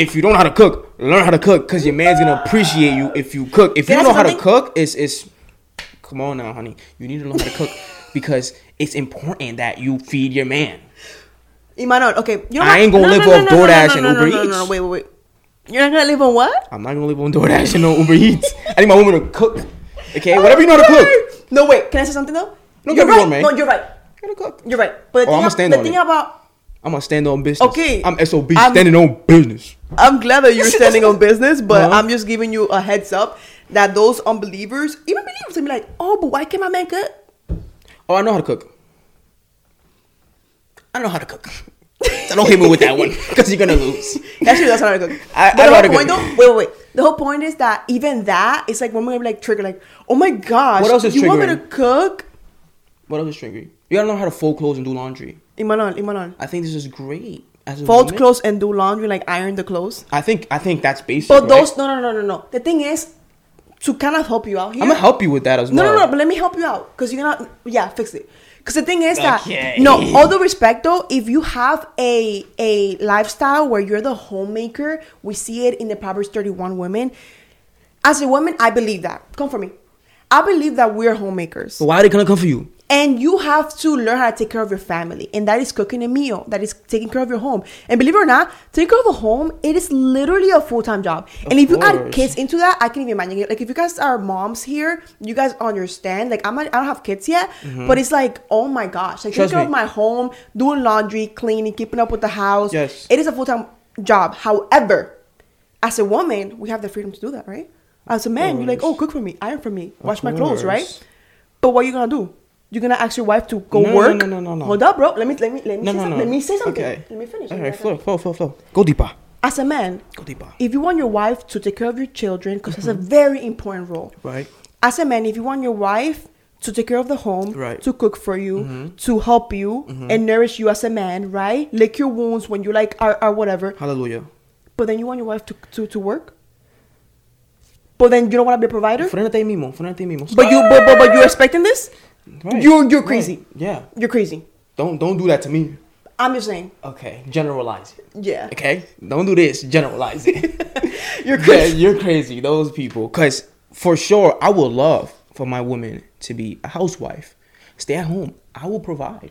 [SPEAKER 1] If you don't know how to cook, learn how to cook because your man's gonna appreciate you if you cook. If you
[SPEAKER 2] I
[SPEAKER 1] know how to cook, it's it's come on now, honey. You need to learn how to cook because it's important that you feed your man.
[SPEAKER 2] Imanon, okay. You
[SPEAKER 1] I ain't gonna live off DoorDash and
[SPEAKER 2] no, no,
[SPEAKER 1] Uber
[SPEAKER 2] no, no, no,
[SPEAKER 1] Eats.
[SPEAKER 2] wait, wait, wait. You're not gonna live on what?
[SPEAKER 1] I'm not gonna live on DoorDash and no Uber Eats. I need my woman to cook. Okay, whatever you know how to cook.
[SPEAKER 2] No, wait. Can I say something though?
[SPEAKER 1] No,
[SPEAKER 2] you're right.
[SPEAKER 1] on, man.
[SPEAKER 2] No, you're right. You're right. But the
[SPEAKER 1] Oh,
[SPEAKER 2] thing, ab- the thing about
[SPEAKER 1] I'm gonna stand on business.
[SPEAKER 2] Okay.
[SPEAKER 1] I'm SOB,
[SPEAKER 2] I'm-
[SPEAKER 1] standing on business.
[SPEAKER 2] I'm glad that you're standing on business, but
[SPEAKER 1] Uh-huh.
[SPEAKER 2] I'm just giving you a heads up that those unbelievers, even believers, can be like, oh, but why can't my man cook?
[SPEAKER 1] Oh, I know how to cook. I know how to cook. so don't hit me with that one because you're gonna lose.
[SPEAKER 2] Actually, that's not how to cook.
[SPEAKER 1] I- I
[SPEAKER 2] but
[SPEAKER 1] know
[SPEAKER 2] the
[SPEAKER 1] how
[SPEAKER 2] whole
[SPEAKER 1] to
[SPEAKER 2] point
[SPEAKER 1] cook.
[SPEAKER 2] though, wait, wait, wait. The whole point is that even that is like when we're like trigger, like, oh my gosh,
[SPEAKER 1] What else is
[SPEAKER 2] you want me to cook?
[SPEAKER 1] What else is triggering? You gotta know how to fold clothes and do laundry.
[SPEAKER 2] Imanon, Imanon.
[SPEAKER 1] I think this is great. As a
[SPEAKER 2] Fold
[SPEAKER 1] woman.
[SPEAKER 2] clothes and do laundry, like iron the clothes.
[SPEAKER 1] I think I think that's basic.
[SPEAKER 2] But
[SPEAKER 1] right?
[SPEAKER 2] those, no, no, no, no, no. The thing is, to kind of help you out here.
[SPEAKER 1] I'm gonna help you with that as
[SPEAKER 2] No,
[SPEAKER 1] well.
[SPEAKER 2] No no, no. But let me help you out because you're not. Yeah, fix it. Because the thing is
[SPEAKER 1] Okay.
[SPEAKER 2] that no, all the respect though, if you have a a lifestyle where you're the homemaker, we see it in the Proverbs 31 women. As a woman, I believe that. Come for me. I believe that we're homemakers.
[SPEAKER 1] So why are they gonna come for you?
[SPEAKER 2] And you have to learn how to take care of your family. And that is cooking a meal. That is taking care of your home. And believe it or not, taking care of a home, it is literally a full-time job. and if you add kids into that, I can even imagine it. Like if you guys are moms here, you guys understand. Like I'm not, I don't have kids yet, but it's like, oh my gosh. Like taking
[SPEAKER 1] Trust
[SPEAKER 2] care of my home, doing laundry, cleaning, keeping up with the house.
[SPEAKER 1] Yes.
[SPEAKER 2] It is a full-time job. However, as a woman, we have the freedom to do that, right? As a man, you're like, oh, cook for me, iron for me, wash my clothes, right? But what are you gonna do? You're gonna ask your wife to go
[SPEAKER 1] No, no,
[SPEAKER 2] work?
[SPEAKER 1] no, no, no, no.
[SPEAKER 2] Hold up, bro. Let me let me let me
[SPEAKER 1] No,
[SPEAKER 2] say
[SPEAKER 1] no,
[SPEAKER 2] something.
[SPEAKER 1] no.
[SPEAKER 2] Let me say something.
[SPEAKER 1] Okay.
[SPEAKER 2] Let me finish.
[SPEAKER 1] All
[SPEAKER 2] Let
[SPEAKER 1] flow, flow, flow, flow. Go deeper.
[SPEAKER 2] As a man,
[SPEAKER 1] Go deeper.
[SPEAKER 2] if you want your wife to take care of your children, because that's a mm-hmm. very important role.
[SPEAKER 1] Right.
[SPEAKER 2] As a man, if you want your wife to take care of the home,
[SPEAKER 1] Right.
[SPEAKER 2] to cook for you, mm-hmm. to help you, mm-hmm. and nourish you as a man, right? Lick your wounds when you like are, are whatever.
[SPEAKER 1] Hallelujah.
[SPEAKER 2] But then you want your wife to, to, to work. But then you don't want to be a provider.
[SPEAKER 1] Ahí mismo, ahí mismo.
[SPEAKER 2] But you but, but, but you're expecting this.
[SPEAKER 1] Right.
[SPEAKER 2] You're you're
[SPEAKER 1] Right.
[SPEAKER 2] crazy.
[SPEAKER 1] Yeah.
[SPEAKER 2] You're crazy.
[SPEAKER 1] Don't don't do that to me.
[SPEAKER 2] I'm just saying.
[SPEAKER 1] Okay. Generalize it.
[SPEAKER 2] Yeah.
[SPEAKER 1] Okay. Don't do this. Generalize it.
[SPEAKER 2] You're
[SPEAKER 1] Yeah,
[SPEAKER 2] crazy.
[SPEAKER 1] you're crazy. Those people. Cause for sure, I would love for my woman to be a housewife, stay at home. I will provide.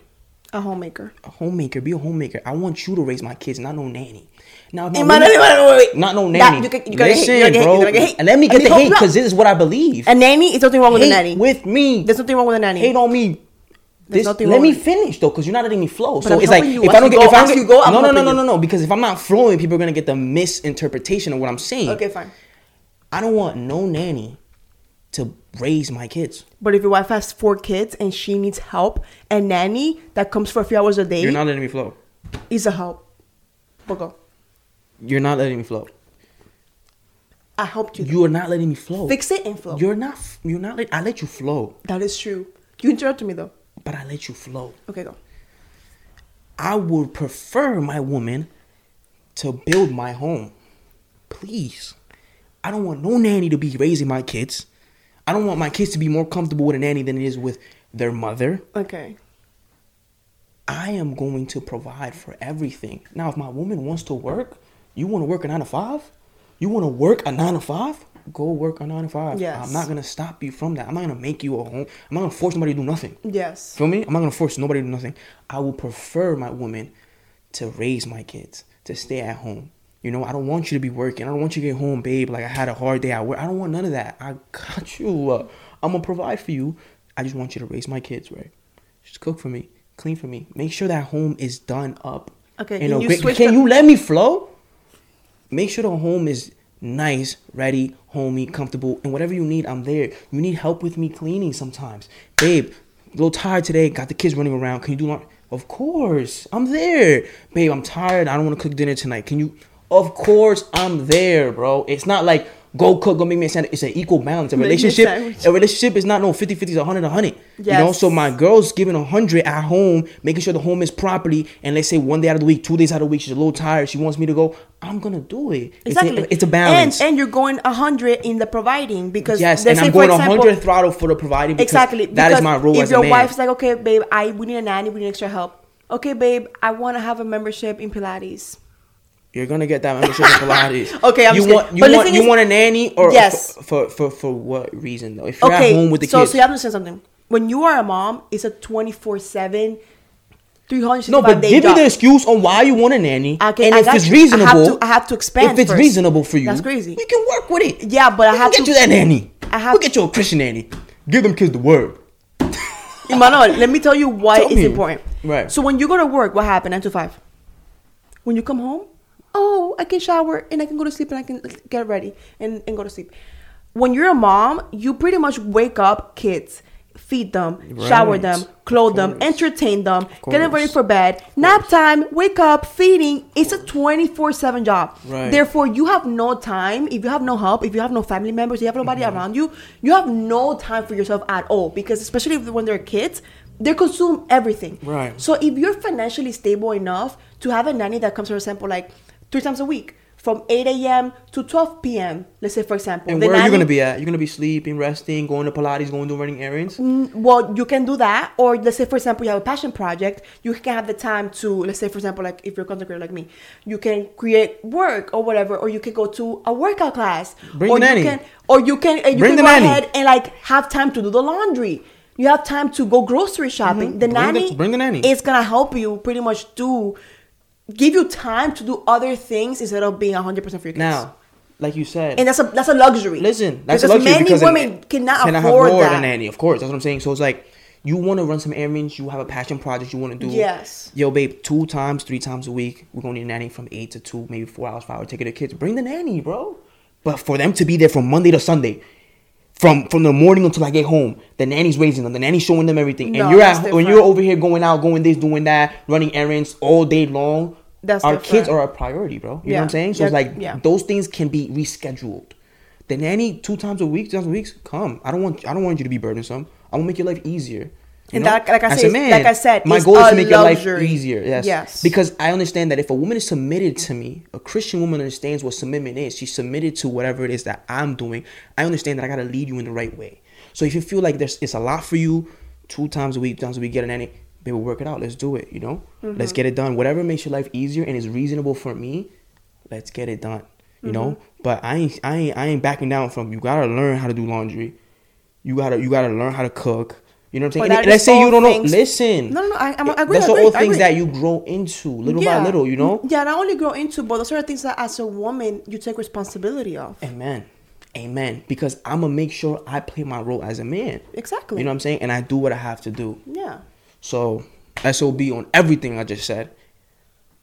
[SPEAKER 2] A homemaker.
[SPEAKER 1] A homemaker, be a homemaker. I want you to raise my kids, not no nanny. Now, if my
[SPEAKER 2] Hey,
[SPEAKER 1] woman-
[SPEAKER 2] man, wait,
[SPEAKER 1] not no
[SPEAKER 2] That-
[SPEAKER 1] nanny.
[SPEAKER 2] you can- you gotta hate, you gotta hate,
[SPEAKER 1] bro.
[SPEAKER 2] you hate.
[SPEAKER 1] And let me
[SPEAKER 2] I
[SPEAKER 1] get the hate because this is what I believe.
[SPEAKER 2] A nanny is nothing wrong with a nanny.
[SPEAKER 1] with me.
[SPEAKER 2] There's nothing wrong with a nanny.
[SPEAKER 1] hate on me.
[SPEAKER 2] There's
[SPEAKER 1] This, let me finish though, because you're not letting me flow. so it's like
[SPEAKER 2] you.
[SPEAKER 1] if I don't get,
[SPEAKER 2] go-
[SPEAKER 1] if I don't
[SPEAKER 2] you
[SPEAKER 1] get,
[SPEAKER 2] go, I'm
[SPEAKER 1] no, no, no, no, no, no, because if I'm not flowing, people are gonna get the misinterpretation of what I'm saying.
[SPEAKER 2] Okay, fine.
[SPEAKER 1] I don't want no nanny to raise my kids.
[SPEAKER 2] But if your wife has four kids and she needs help, a nanny that comes for a few hours a day
[SPEAKER 1] You're not letting me flow.
[SPEAKER 2] is a help. But go.
[SPEAKER 1] You're not letting me flow.
[SPEAKER 2] I helped you.
[SPEAKER 1] You are not letting me flow.
[SPEAKER 2] Fix it and flow.
[SPEAKER 1] You're not. You're not. Let, I let you flow,
[SPEAKER 2] that is true. You interrupted me though.
[SPEAKER 1] but I let you flow.
[SPEAKER 2] Okay, go.
[SPEAKER 1] I would prefer my woman to build my home. Please. I don't want no nanny to be raising my kids. I don't want my kids to be more comfortable with a nanny than it is with their mother.
[SPEAKER 2] Okay.
[SPEAKER 1] I am going to provide for everything. Now, if my woman wants to work, you want to work a nine to five? You want to work a nine to five? Go work a nine to five.
[SPEAKER 2] Yes.
[SPEAKER 1] I'm not going to stop you from that. I'm not going to make you a home. I'm not going to force somebody to do nothing.
[SPEAKER 2] Yes.
[SPEAKER 1] Feel me? I'm not gonna force nobody to do nothing. I will prefer my woman to raise my kids, to stay at home. You know, I don't want you to be working. I don't want you to get home, babe. Like I had a hard day at work. I don't want none of that. I got you. Uh, I'm gonna provide for you. I just want you to raise my kids, right? Just cook for me, clean for me. Make sure that home is done up.
[SPEAKER 2] Okay, can you switch
[SPEAKER 1] can you let me flow? Make sure the home is nice, ready, homey, comfortable, and whatever you need, I'm there. You need help with me cleaning sometimes. Babe, a little tired today, got the kids running around. Can you do laundry? Of course, I'm there. Babe, I'm tired. I don't want to cook dinner tonight. Can you? Of course, I'm there, bro. It's not like go cook, go make me a sandwich. It's an equal balance. A
[SPEAKER 2] Make me a
[SPEAKER 1] relationship, a relationship is not no 50 50, 100 100. You know, so my girl's giving 100 at home, making sure the home is properly. And let's say one day out of the week, two days out of the week, she's a little tired. She wants me to go. I'm going to do it. It's a-
[SPEAKER 2] Exactly.
[SPEAKER 1] It's a, balance.
[SPEAKER 2] And and you're going a hundred in the providing because
[SPEAKER 1] yes, and I'm going
[SPEAKER 2] example-
[SPEAKER 1] 100 throttle for the providing because
[SPEAKER 2] Exactly.
[SPEAKER 1] that is my role
[SPEAKER 2] if
[SPEAKER 1] as
[SPEAKER 2] your
[SPEAKER 1] a man.
[SPEAKER 2] wife's like, okay, babe, I we need a nanny, we need extra help. Okay, babe, I want to have a membership in Pilates.
[SPEAKER 1] You're gonna get that membership in Pilates.
[SPEAKER 2] Okay, I'm
[SPEAKER 1] you
[SPEAKER 2] just
[SPEAKER 1] want
[SPEAKER 2] kidding.
[SPEAKER 1] you
[SPEAKER 2] But
[SPEAKER 1] want you
[SPEAKER 2] is-
[SPEAKER 1] want a nanny or
[SPEAKER 2] Yes.
[SPEAKER 1] for, for for for what reason though? If you're
[SPEAKER 2] Okay,
[SPEAKER 1] at home with the
[SPEAKER 2] so
[SPEAKER 1] kids,
[SPEAKER 2] so you have to understand something. When you are a mom, it's a 24 7 365
[SPEAKER 1] no, but give
[SPEAKER 2] job.
[SPEAKER 1] me the excuse on why you want a nanny,
[SPEAKER 2] Okay,
[SPEAKER 1] and
[SPEAKER 2] I
[SPEAKER 1] if it's
[SPEAKER 2] you.
[SPEAKER 1] reasonable,
[SPEAKER 2] I have to, I have to expand.
[SPEAKER 1] if it's
[SPEAKER 2] first.
[SPEAKER 1] reasonable for you,
[SPEAKER 2] That's crazy.
[SPEAKER 1] We can work with it.
[SPEAKER 2] Yeah, but I have
[SPEAKER 1] get
[SPEAKER 2] to-
[SPEAKER 1] you that nanny.
[SPEAKER 2] I have-
[SPEAKER 1] we'll get you a Christian nanny. Give them kids the word.
[SPEAKER 2] Emmanuel, let me tell you why
[SPEAKER 1] Tell
[SPEAKER 2] it's
[SPEAKER 1] me.
[SPEAKER 2] important.
[SPEAKER 1] Right.
[SPEAKER 2] So when you go to work, what happened? Nine to five. When you come home, oh, I can shower and I can go to sleep and I can get ready and, and go to sleep. When you're a mom, you pretty much wake up kids, feed them, shower them, clothe them, entertain them, get them ready for bed, nap time, wake up, feeding. It's a 24 7 job.
[SPEAKER 1] Right.
[SPEAKER 2] Therefore, you have no time. If you have no help, if you have no family members, you have nobody
[SPEAKER 1] Mm-hmm.
[SPEAKER 2] around you, you have no time for yourself at all. Because, especially when they're kids, they consume everything.
[SPEAKER 1] Right.
[SPEAKER 2] So, if you're financially stable enough to have a nanny that comes, for example, like three times a week, from 8 a.m. to 12 p.m., let's say, for example.
[SPEAKER 1] And
[SPEAKER 2] the
[SPEAKER 1] where are you
[SPEAKER 2] going
[SPEAKER 1] to be at? You're gonna be sleeping, resting, going to Pilates, going to running errands.
[SPEAKER 2] well, you can do that, or let's say, for example, you have a passion project. You can have the time to, let's say, for example, like if you're a content creator like me, you can create work or whatever, or you can go to a workout class,
[SPEAKER 1] Bring
[SPEAKER 2] or
[SPEAKER 1] the
[SPEAKER 2] you
[SPEAKER 1] nanny.
[SPEAKER 2] can, or you can, and you
[SPEAKER 1] Bring
[SPEAKER 2] can
[SPEAKER 1] the
[SPEAKER 2] go
[SPEAKER 1] nanny.
[SPEAKER 2] ahead and like have time to do the laundry. You have time to go grocery shopping. The
[SPEAKER 1] Mm-hmm. Bring the-
[SPEAKER 2] nanny,
[SPEAKER 1] bring the nanny.
[SPEAKER 2] is gonna help you pretty much do, give you time to do other things instead of being hundred percent for your kids.
[SPEAKER 1] Now, like you said,
[SPEAKER 2] and that's a that's a luxury.
[SPEAKER 1] Listen, that's
[SPEAKER 2] because
[SPEAKER 1] a luxury Because
[SPEAKER 2] many
[SPEAKER 1] women
[SPEAKER 2] cannot,
[SPEAKER 1] cannot
[SPEAKER 2] afford
[SPEAKER 1] afford
[SPEAKER 2] that.
[SPEAKER 1] a nanny. Of course, that's what I'm saying. So it's like you want to run some errands, you have a passion project you want to do.
[SPEAKER 2] Yes.
[SPEAKER 1] Yo, babe, two times, three times a week, we're gonna need a nanny from eight to two, maybe four hours, five hours. Take care of the kids. Bring the nanny, bro. But for them to be there from Monday to Sunday. From from the morning until I get home, the nanny's raising them. The nanny's showing them everything,
[SPEAKER 2] No,
[SPEAKER 1] and you're at when you're over here going out, going this, doing that, running errands all day long.
[SPEAKER 2] That's
[SPEAKER 1] our
[SPEAKER 2] different.
[SPEAKER 1] kids are a priority, bro. You know what I'm saying? So
[SPEAKER 2] Yeah,
[SPEAKER 1] it's like
[SPEAKER 2] yeah.
[SPEAKER 1] those things can be rescheduled. The nanny two times a week, two times a week, come. I don't want I don't want you to be burdensome. I want to make your life easier.
[SPEAKER 2] And
[SPEAKER 1] know?
[SPEAKER 2] that- like I
[SPEAKER 1] a man,
[SPEAKER 2] like I said,
[SPEAKER 1] my goal is to make your life
[SPEAKER 2] luxury.
[SPEAKER 1] easier. Yes.
[SPEAKER 2] Yes.
[SPEAKER 1] Because I understand that if a woman is submitted to me, a Christian woman understands what submission is. She's submitted to whatever it is that I'm doing. I understand that I gotta lead you in the right way. So if you feel like there's it's a lot for you, two times a week, times a week, get a nanny, baby, work it out. Let's do it. You know,
[SPEAKER 2] Mm-hmm.
[SPEAKER 1] let's get it done. Whatever makes your life easier and is reasonable for me, let's get it done. You know,
[SPEAKER 2] Mm-hmm.
[SPEAKER 1] but I ain't I ain't I ain't backing down from you. Gotta learn how to do laundry. You gotta you gotta learn how to cook. You know what I'm saying? And let's say you don't know. Listen.
[SPEAKER 2] No, no, no, I- I'm- I agree,
[SPEAKER 1] That's
[SPEAKER 2] I agree,
[SPEAKER 1] all things that you grow into little by little. You know.
[SPEAKER 2] Yeah, not only grow into, but those are the things that as a woman you take responsibility of.
[SPEAKER 1] Amen. Amen. Because I'm gonna make sure I play my role as a man.
[SPEAKER 2] Exactly.
[SPEAKER 1] You know what I'm saying? And I do what I have to do.
[SPEAKER 2] Yeah.
[SPEAKER 1] So SOB on everything I just said.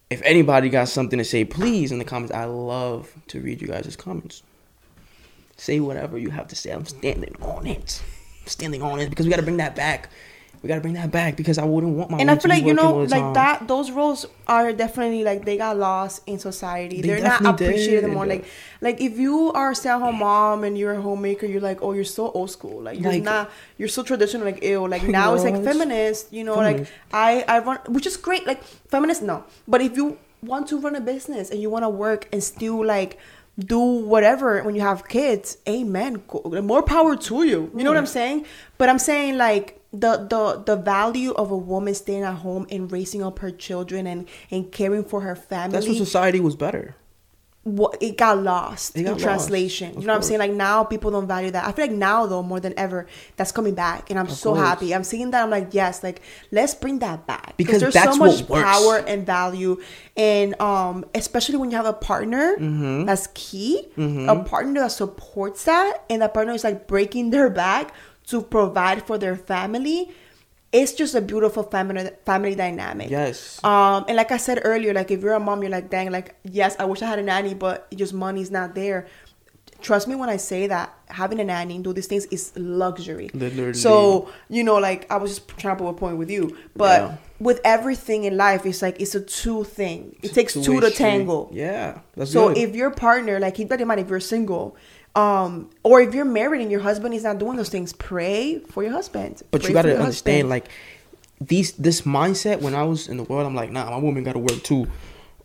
[SPEAKER 1] If anybody got something to say, please in the comments. I love to read you guys' comments. Say whatever you have to say. I'm standing on it. Standing on it because we gotta bring that back. We gotta bring that back because I wouldn't want my
[SPEAKER 2] And I feel like you know, like that. Those roles are definitely like they got lost in society.
[SPEAKER 1] They
[SPEAKER 2] They are not appreciated
[SPEAKER 1] did.
[SPEAKER 2] more. Like, like if you are a stay-at-home mom and you're a homemaker, you're like, oh, you're so old school. Like you're
[SPEAKER 1] Like-
[SPEAKER 2] not. You're so traditional. Like ew. Like now it's like feminist. You know,
[SPEAKER 1] Feminist.
[SPEAKER 2] like I I run, which is great. Like feminist, no. But if you want to run a business and you want to work and still like do whatever when you have kids, amen. More power to you. You know what I'm mm. saying? But I'm saying like the the the value of a woman staying at home and raising up her children and and caring for her family
[SPEAKER 1] That's when society was better.
[SPEAKER 2] What it got lost
[SPEAKER 1] It got
[SPEAKER 2] in translation.
[SPEAKER 1] of
[SPEAKER 2] You know what I'm saying? Like now people don't value that. I feel like now though more than ever that's coming back, and I'm so
[SPEAKER 1] course.
[SPEAKER 2] happy. I'm seeing that. I'm like yes, like let's bring that back
[SPEAKER 1] Because
[SPEAKER 2] there's so much power and value, and um especially when you have a partner
[SPEAKER 1] Mm-hmm.
[SPEAKER 2] that's key, a partner that supports that, and that partner is like breaking their back to provide for their family. It's just a beautiful family family dynamic.
[SPEAKER 1] Yes.
[SPEAKER 2] Um, and like I said earlier, like if you're a mom, you're like, dang, like yes, I wish I had a nanny, but just money's not there. Trust me when I say that having a nanny and do these things is luxury.
[SPEAKER 1] Literally.
[SPEAKER 2] So you know, like I was just trying to prove a point with you, but
[SPEAKER 1] Yeah.
[SPEAKER 2] with everything in life, it's like it's a two thing. It takes two to tangle.
[SPEAKER 1] Yeah.
[SPEAKER 2] So
[SPEAKER 1] good.
[SPEAKER 2] if your partner, like keep that in mind, if you're single, um, or if you're married and your husband is not doing those things, pray for your husband.
[SPEAKER 1] But
[SPEAKER 2] Pray
[SPEAKER 1] you gotta understand,
[SPEAKER 2] husband.
[SPEAKER 1] like these this mindset. When I was in the world, I'm like, nah, my woman gotta work too.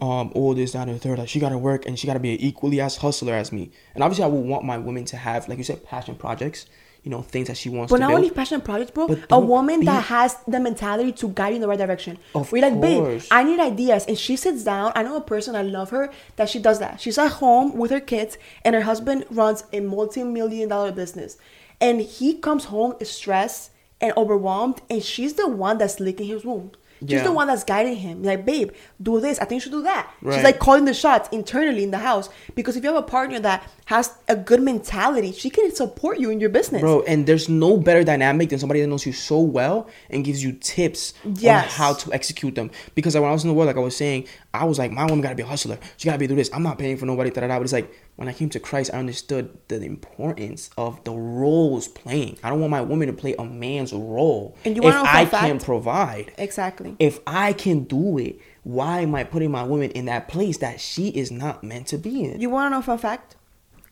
[SPEAKER 1] Um, all this, that, and the third. Like she gotta work, and she gotta be equally as hustler as me. And obviously, I would want my women to have, like you said, passion projects. You know, things that she wants
[SPEAKER 2] But not
[SPEAKER 1] build.
[SPEAKER 2] only passion projects, bro. A woman
[SPEAKER 1] be-
[SPEAKER 2] that has the mentality to guide you in the right direction.
[SPEAKER 1] Of
[SPEAKER 2] We're like, babe. I need ideas. And she sits down. I know a person, I love her, that she does that. She's at home with her kids, and her husband runs a multi million dollar business. And he comes home stressed and overwhelmed, and she's the one that's licking his wound. She's
[SPEAKER 1] Yeah.
[SPEAKER 2] the one that's guiding him. Like, babe, do this. I think you should do that. She's like calling the shots internally in the house. Because if you have a partner that has a good mentality, she can support you in your business.
[SPEAKER 1] Bro, and there's no better dynamic than somebody that knows you so well and gives you tips
[SPEAKER 2] Yes.
[SPEAKER 1] on how to execute them. Because when I was in the world, like I was saying, I was like, my woman gotta be a hustler. She gotta be do this. I'm not paying for nobody. Da, da, da. But it's like, when I came to Christ, I understood the importance of the roles playing. I don't want my woman to play a man's role
[SPEAKER 2] And you
[SPEAKER 1] if
[SPEAKER 2] know for fact-
[SPEAKER 1] can provide.
[SPEAKER 2] Exactly.
[SPEAKER 1] If I can do it, why am I putting my woman in that place that she is not meant to be in?
[SPEAKER 2] You want to know fun fact?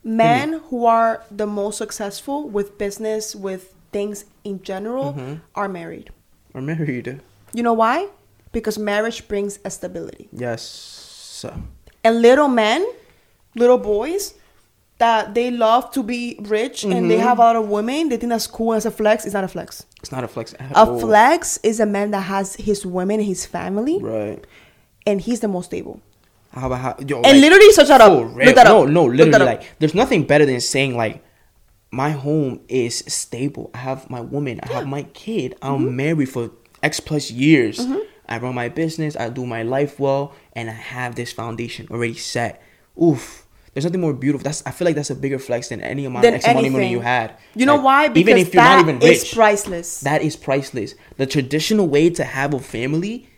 [SPEAKER 2] Men who are the most successful with business, with things in general,
[SPEAKER 1] Mm-hmm.
[SPEAKER 2] are married.
[SPEAKER 1] Are married.
[SPEAKER 2] You know why? Because marriage brings a stability.
[SPEAKER 1] Yes.
[SPEAKER 2] And little men, little boys, that they love to be rich and
[SPEAKER 1] Mm-hmm.
[SPEAKER 2] they have a lot of women, they think that's cool as a flex. It's not a flex.
[SPEAKER 1] It's not a flex
[SPEAKER 2] A
[SPEAKER 1] all.
[SPEAKER 2] flex is a man that has his women, his family,
[SPEAKER 1] Right.
[SPEAKER 2] and he's the most stable.
[SPEAKER 1] How about how? Yo,
[SPEAKER 2] And literally search that up.
[SPEAKER 1] for
[SPEAKER 2] Look
[SPEAKER 1] real.
[SPEAKER 2] that up.
[SPEAKER 1] No, no, literally,
[SPEAKER 2] up.
[SPEAKER 1] like, there's nothing better than saying like, my home is stable. I have my woman. I have my kid. I'm
[SPEAKER 2] Mm-hmm.
[SPEAKER 1] married for X plus years. I run my business. I do my life well, and I have this foundation already set. Oof. There's nothing more beautiful. That's I feel like that's a bigger flex than any amount
[SPEAKER 2] Than
[SPEAKER 1] of extra money money you had.
[SPEAKER 2] You know
[SPEAKER 1] Like,
[SPEAKER 2] why? Because
[SPEAKER 1] even if you're
[SPEAKER 2] that
[SPEAKER 1] not even
[SPEAKER 2] is priceless.
[SPEAKER 1] that is priceless. The traditional way to have a family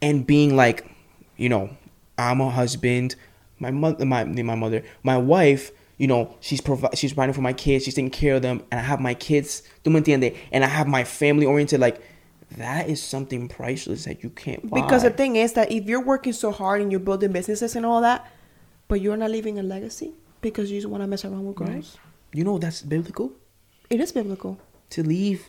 [SPEAKER 1] and being like, you know, I'm a husband, my mother, my my mother, my wife. You know, she's provi- she's providing for my kids. She's taking care of them, and I have my kids. ¿tú me entiendes? And I have my family oriented. Like that is something priceless that you can't buy.
[SPEAKER 2] Because the thing is that if you're working so hard and you're building businesses and all that, but you're not leaving a legacy because you just want to mess around with girls,
[SPEAKER 1] Right. you know that's biblical
[SPEAKER 2] it is biblical.
[SPEAKER 1] to leave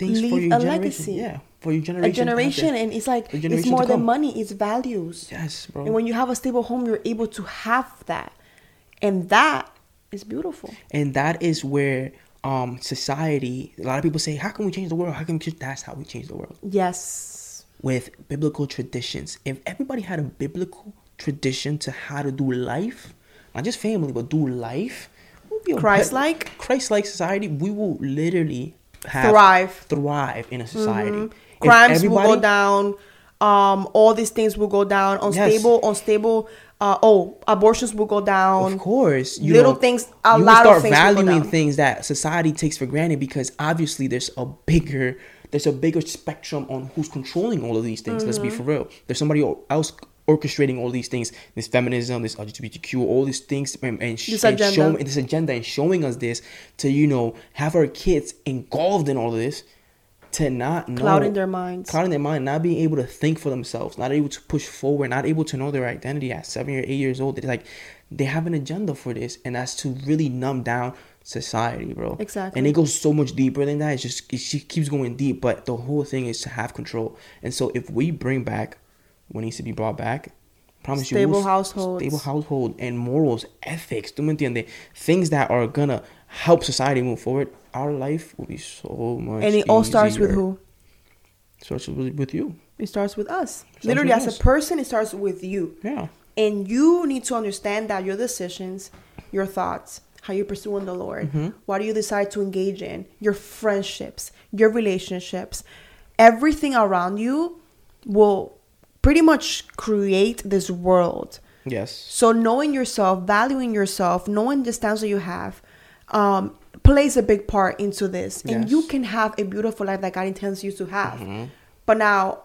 [SPEAKER 1] things for
[SPEAKER 2] Leave
[SPEAKER 1] your
[SPEAKER 2] a
[SPEAKER 1] generation.
[SPEAKER 2] legacy.
[SPEAKER 1] Yeah, for your generation.
[SPEAKER 2] A
[SPEAKER 1] generation.
[SPEAKER 2] generation, and it's like it's more than money; it's values.
[SPEAKER 1] Yes, bro.
[SPEAKER 2] And when you have a stable home, you're able to have that, and that is beautiful.
[SPEAKER 1] and that is where um society a lot of people say how can we change the world how can we change that's how we change the world
[SPEAKER 2] Yes,
[SPEAKER 1] with biblical traditions if everybody had a biblical tradition to how to do life not just family but do life we'll be
[SPEAKER 2] Christ-like?
[SPEAKER 1] christ-like society we will literally have
[SPEAKER 2] Thrive. Mm-hmm.
[SPEAKER 1] thrive in a society If
[SPEAKER 2] crimes will go down. Um, all these things will go down. Unstable, unstable. Uh, oh, abortions will go down.
[SPEAKER 1] Of course,
[SPEAKER 2] Little things- a
[SPEAKER 1] you
[SPEAKER 2] lot of
[SPEAKER 1] start
[SPEAKER 2] things will go
[SPEAKER 1] valuing things that society takes for granted because obviously there's a bigger there's a bigger spectrum on who's controlling all of these things. Let's
[SPEAKER 2] Mm-hmm.
[SPEAKER 1] be for real. There's somebody else orchestrating all these things. This feminism, this LGBTQ, all these things, and, and, sh-
[SPEAKER 2] This
[SPEAKER 1] and
[SPEAKER 2] agenda.
[SPEAKER 1] showing this agenda and showing us this to you know have our kids engulfed in all of this to not know
[SPEAKER 2] Clouding their minds.
[SPEAKER 1] clouding their mind, not being able to think for themselves, not able to push forward, not able to know their identity at seven or eight years old. It's like they have an agenda for this, and that's to really numb down society, bro.
[SPEAKER 2] Exactly.
[SPEAKER 1] And it goes so much deeper than that. It's just it she keeps going deep, but the whole thing is to have control. And so if we bring back what needs to be brought back, promise you,
[SPEAKER 2] Stable
[SPEAKER 1] we'll- stable household, and morals, ethics, ¿tú me entiendes? Things that are gonna help society move forward. Our life will be so much.
[SPEAKER 2] and it all starts with who?
[SPEAKER 1] Starts with, with you.
[SPEAKER 2] It starts with us.
[SPEAKER 1] Starts
[SPEAKER 2] Literally,
[SPEAKER 1] with
[SPEAKER 2] as
[SPEAKER 1] us.
[SPEAKER 2] a person, it starts with you.
[SPEAKER 1] Yeah.
[SPEAKER 2] And you need to understand that your decisions, your thoughts, how you're pursuing the Lord,
[SPEAKER 1] Mm-hmm.
[SPEAKER 2] what do you decide to engage in, your friendships, your relationships, everything around you will pretty much create this world.
[SPEAKER 1] Yes.
[SPEAKER 2] So knowing yourself, valuing yourself, knowing the stance that you have, um, plays a big part into this. And you can have a beautiful life that God intends you to have. But now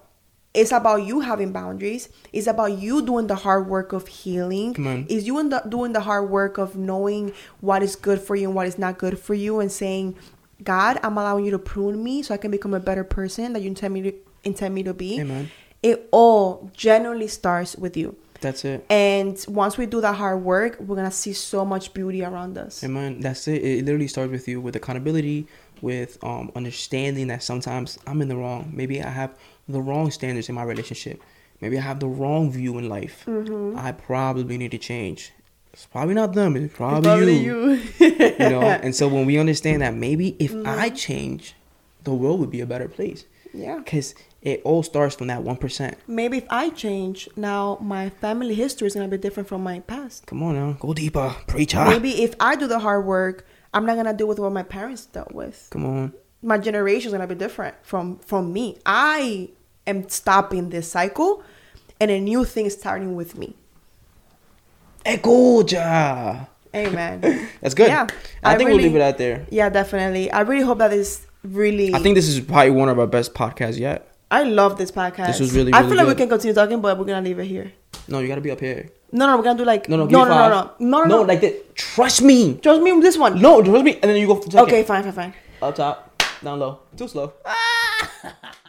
[SPEAKER 2] it's about you having boundaries. It's about you doing the hard work of healing. Is you the, doing the hard work of knowing what is good for you and what is not good for you and saying, God, I'm allowing you to prune me so I can become a better person that you intend me to intend me to be.
[SPEAKER 1] Amen.
[SPEAKER 2] It all generally starts with you.
[SPEAKER 1] That's it.
[SPEAKER 2] And once we do that hard work, we're gonna see so much beauty around us.
[SPEAKER 1] Amen. That's it. It literally starts with you with accountability, with um understanding that sometimes I'm in the wrong. Maybe I have the wrong standards in my relationship. Maybe I have the wrong view in life.
[SPEAKER 2] Mm-hmm.
[SPEAKER 1] I probably need to change. It's probably not them. It's probably, you. you know. And so when we understand that, maybe if I
[SPEAKER 2] Mm-hmm.
[SPEAKER 1] change, the world would be a better place.
[SPEAKER 2] yeah.
[SPEAKER 1] Because it all starts from that one percent.
[SPEAKER 2] Maybe if I change, now my family history is gonna be different from my past.
[SPEAKER 1] Come on now, go deeper, preacher.
[SPEAKER 2] Maybe if I do the hard work, I'm not gonna deal with what my parents dealt with.
[SPEAKER 1] Come on.
[SPEAKER 2] My generation is gonna be different from from me. I am stopping this cycle, and a new thing is starting with me.
[SPEAKER 1] Escucha.
[SPEAKER 2] Amen.
[SPEAKER 1] That's good.
[SPEAKER 2] Yeah,
[SPEAKER 1] I,
[SPEAKER 2] I
[SPEAKER 1] think
[SPEAKER 2] really-
[SPEAKER 1] we'll leave it out there.
[SPEAKER 2] yeah, definitely. I really hope that is really.
[SPEAKER 1] I think this is probably one of our best podcasts yet.
[SPEAKER 2] I love this podcast.
[SPEAKER 1] This was really,
[SPEAKER 2] I
[SPEAKER 1] really
[SPEAKER 2] feel like we can continue talking, but we're gonna leave it here.
[SPEAKER 1] No, you gotta be up here.
[SPEAKER 2] No, no, we're gonna do like
[SPEAKER 1] No, no,
[SPEAKER 2] no, no, no, no, no, no,
[SPEAKER 1] no, like that. Trust me.
[SPEAKER 2] Trust me with this one.
[SPEAKER 1] No, trust me. And then you go.
[SPEAKER 2] Okay, fine, fine, fine.
[SPEAKER 1] Up top, down low. Too slow.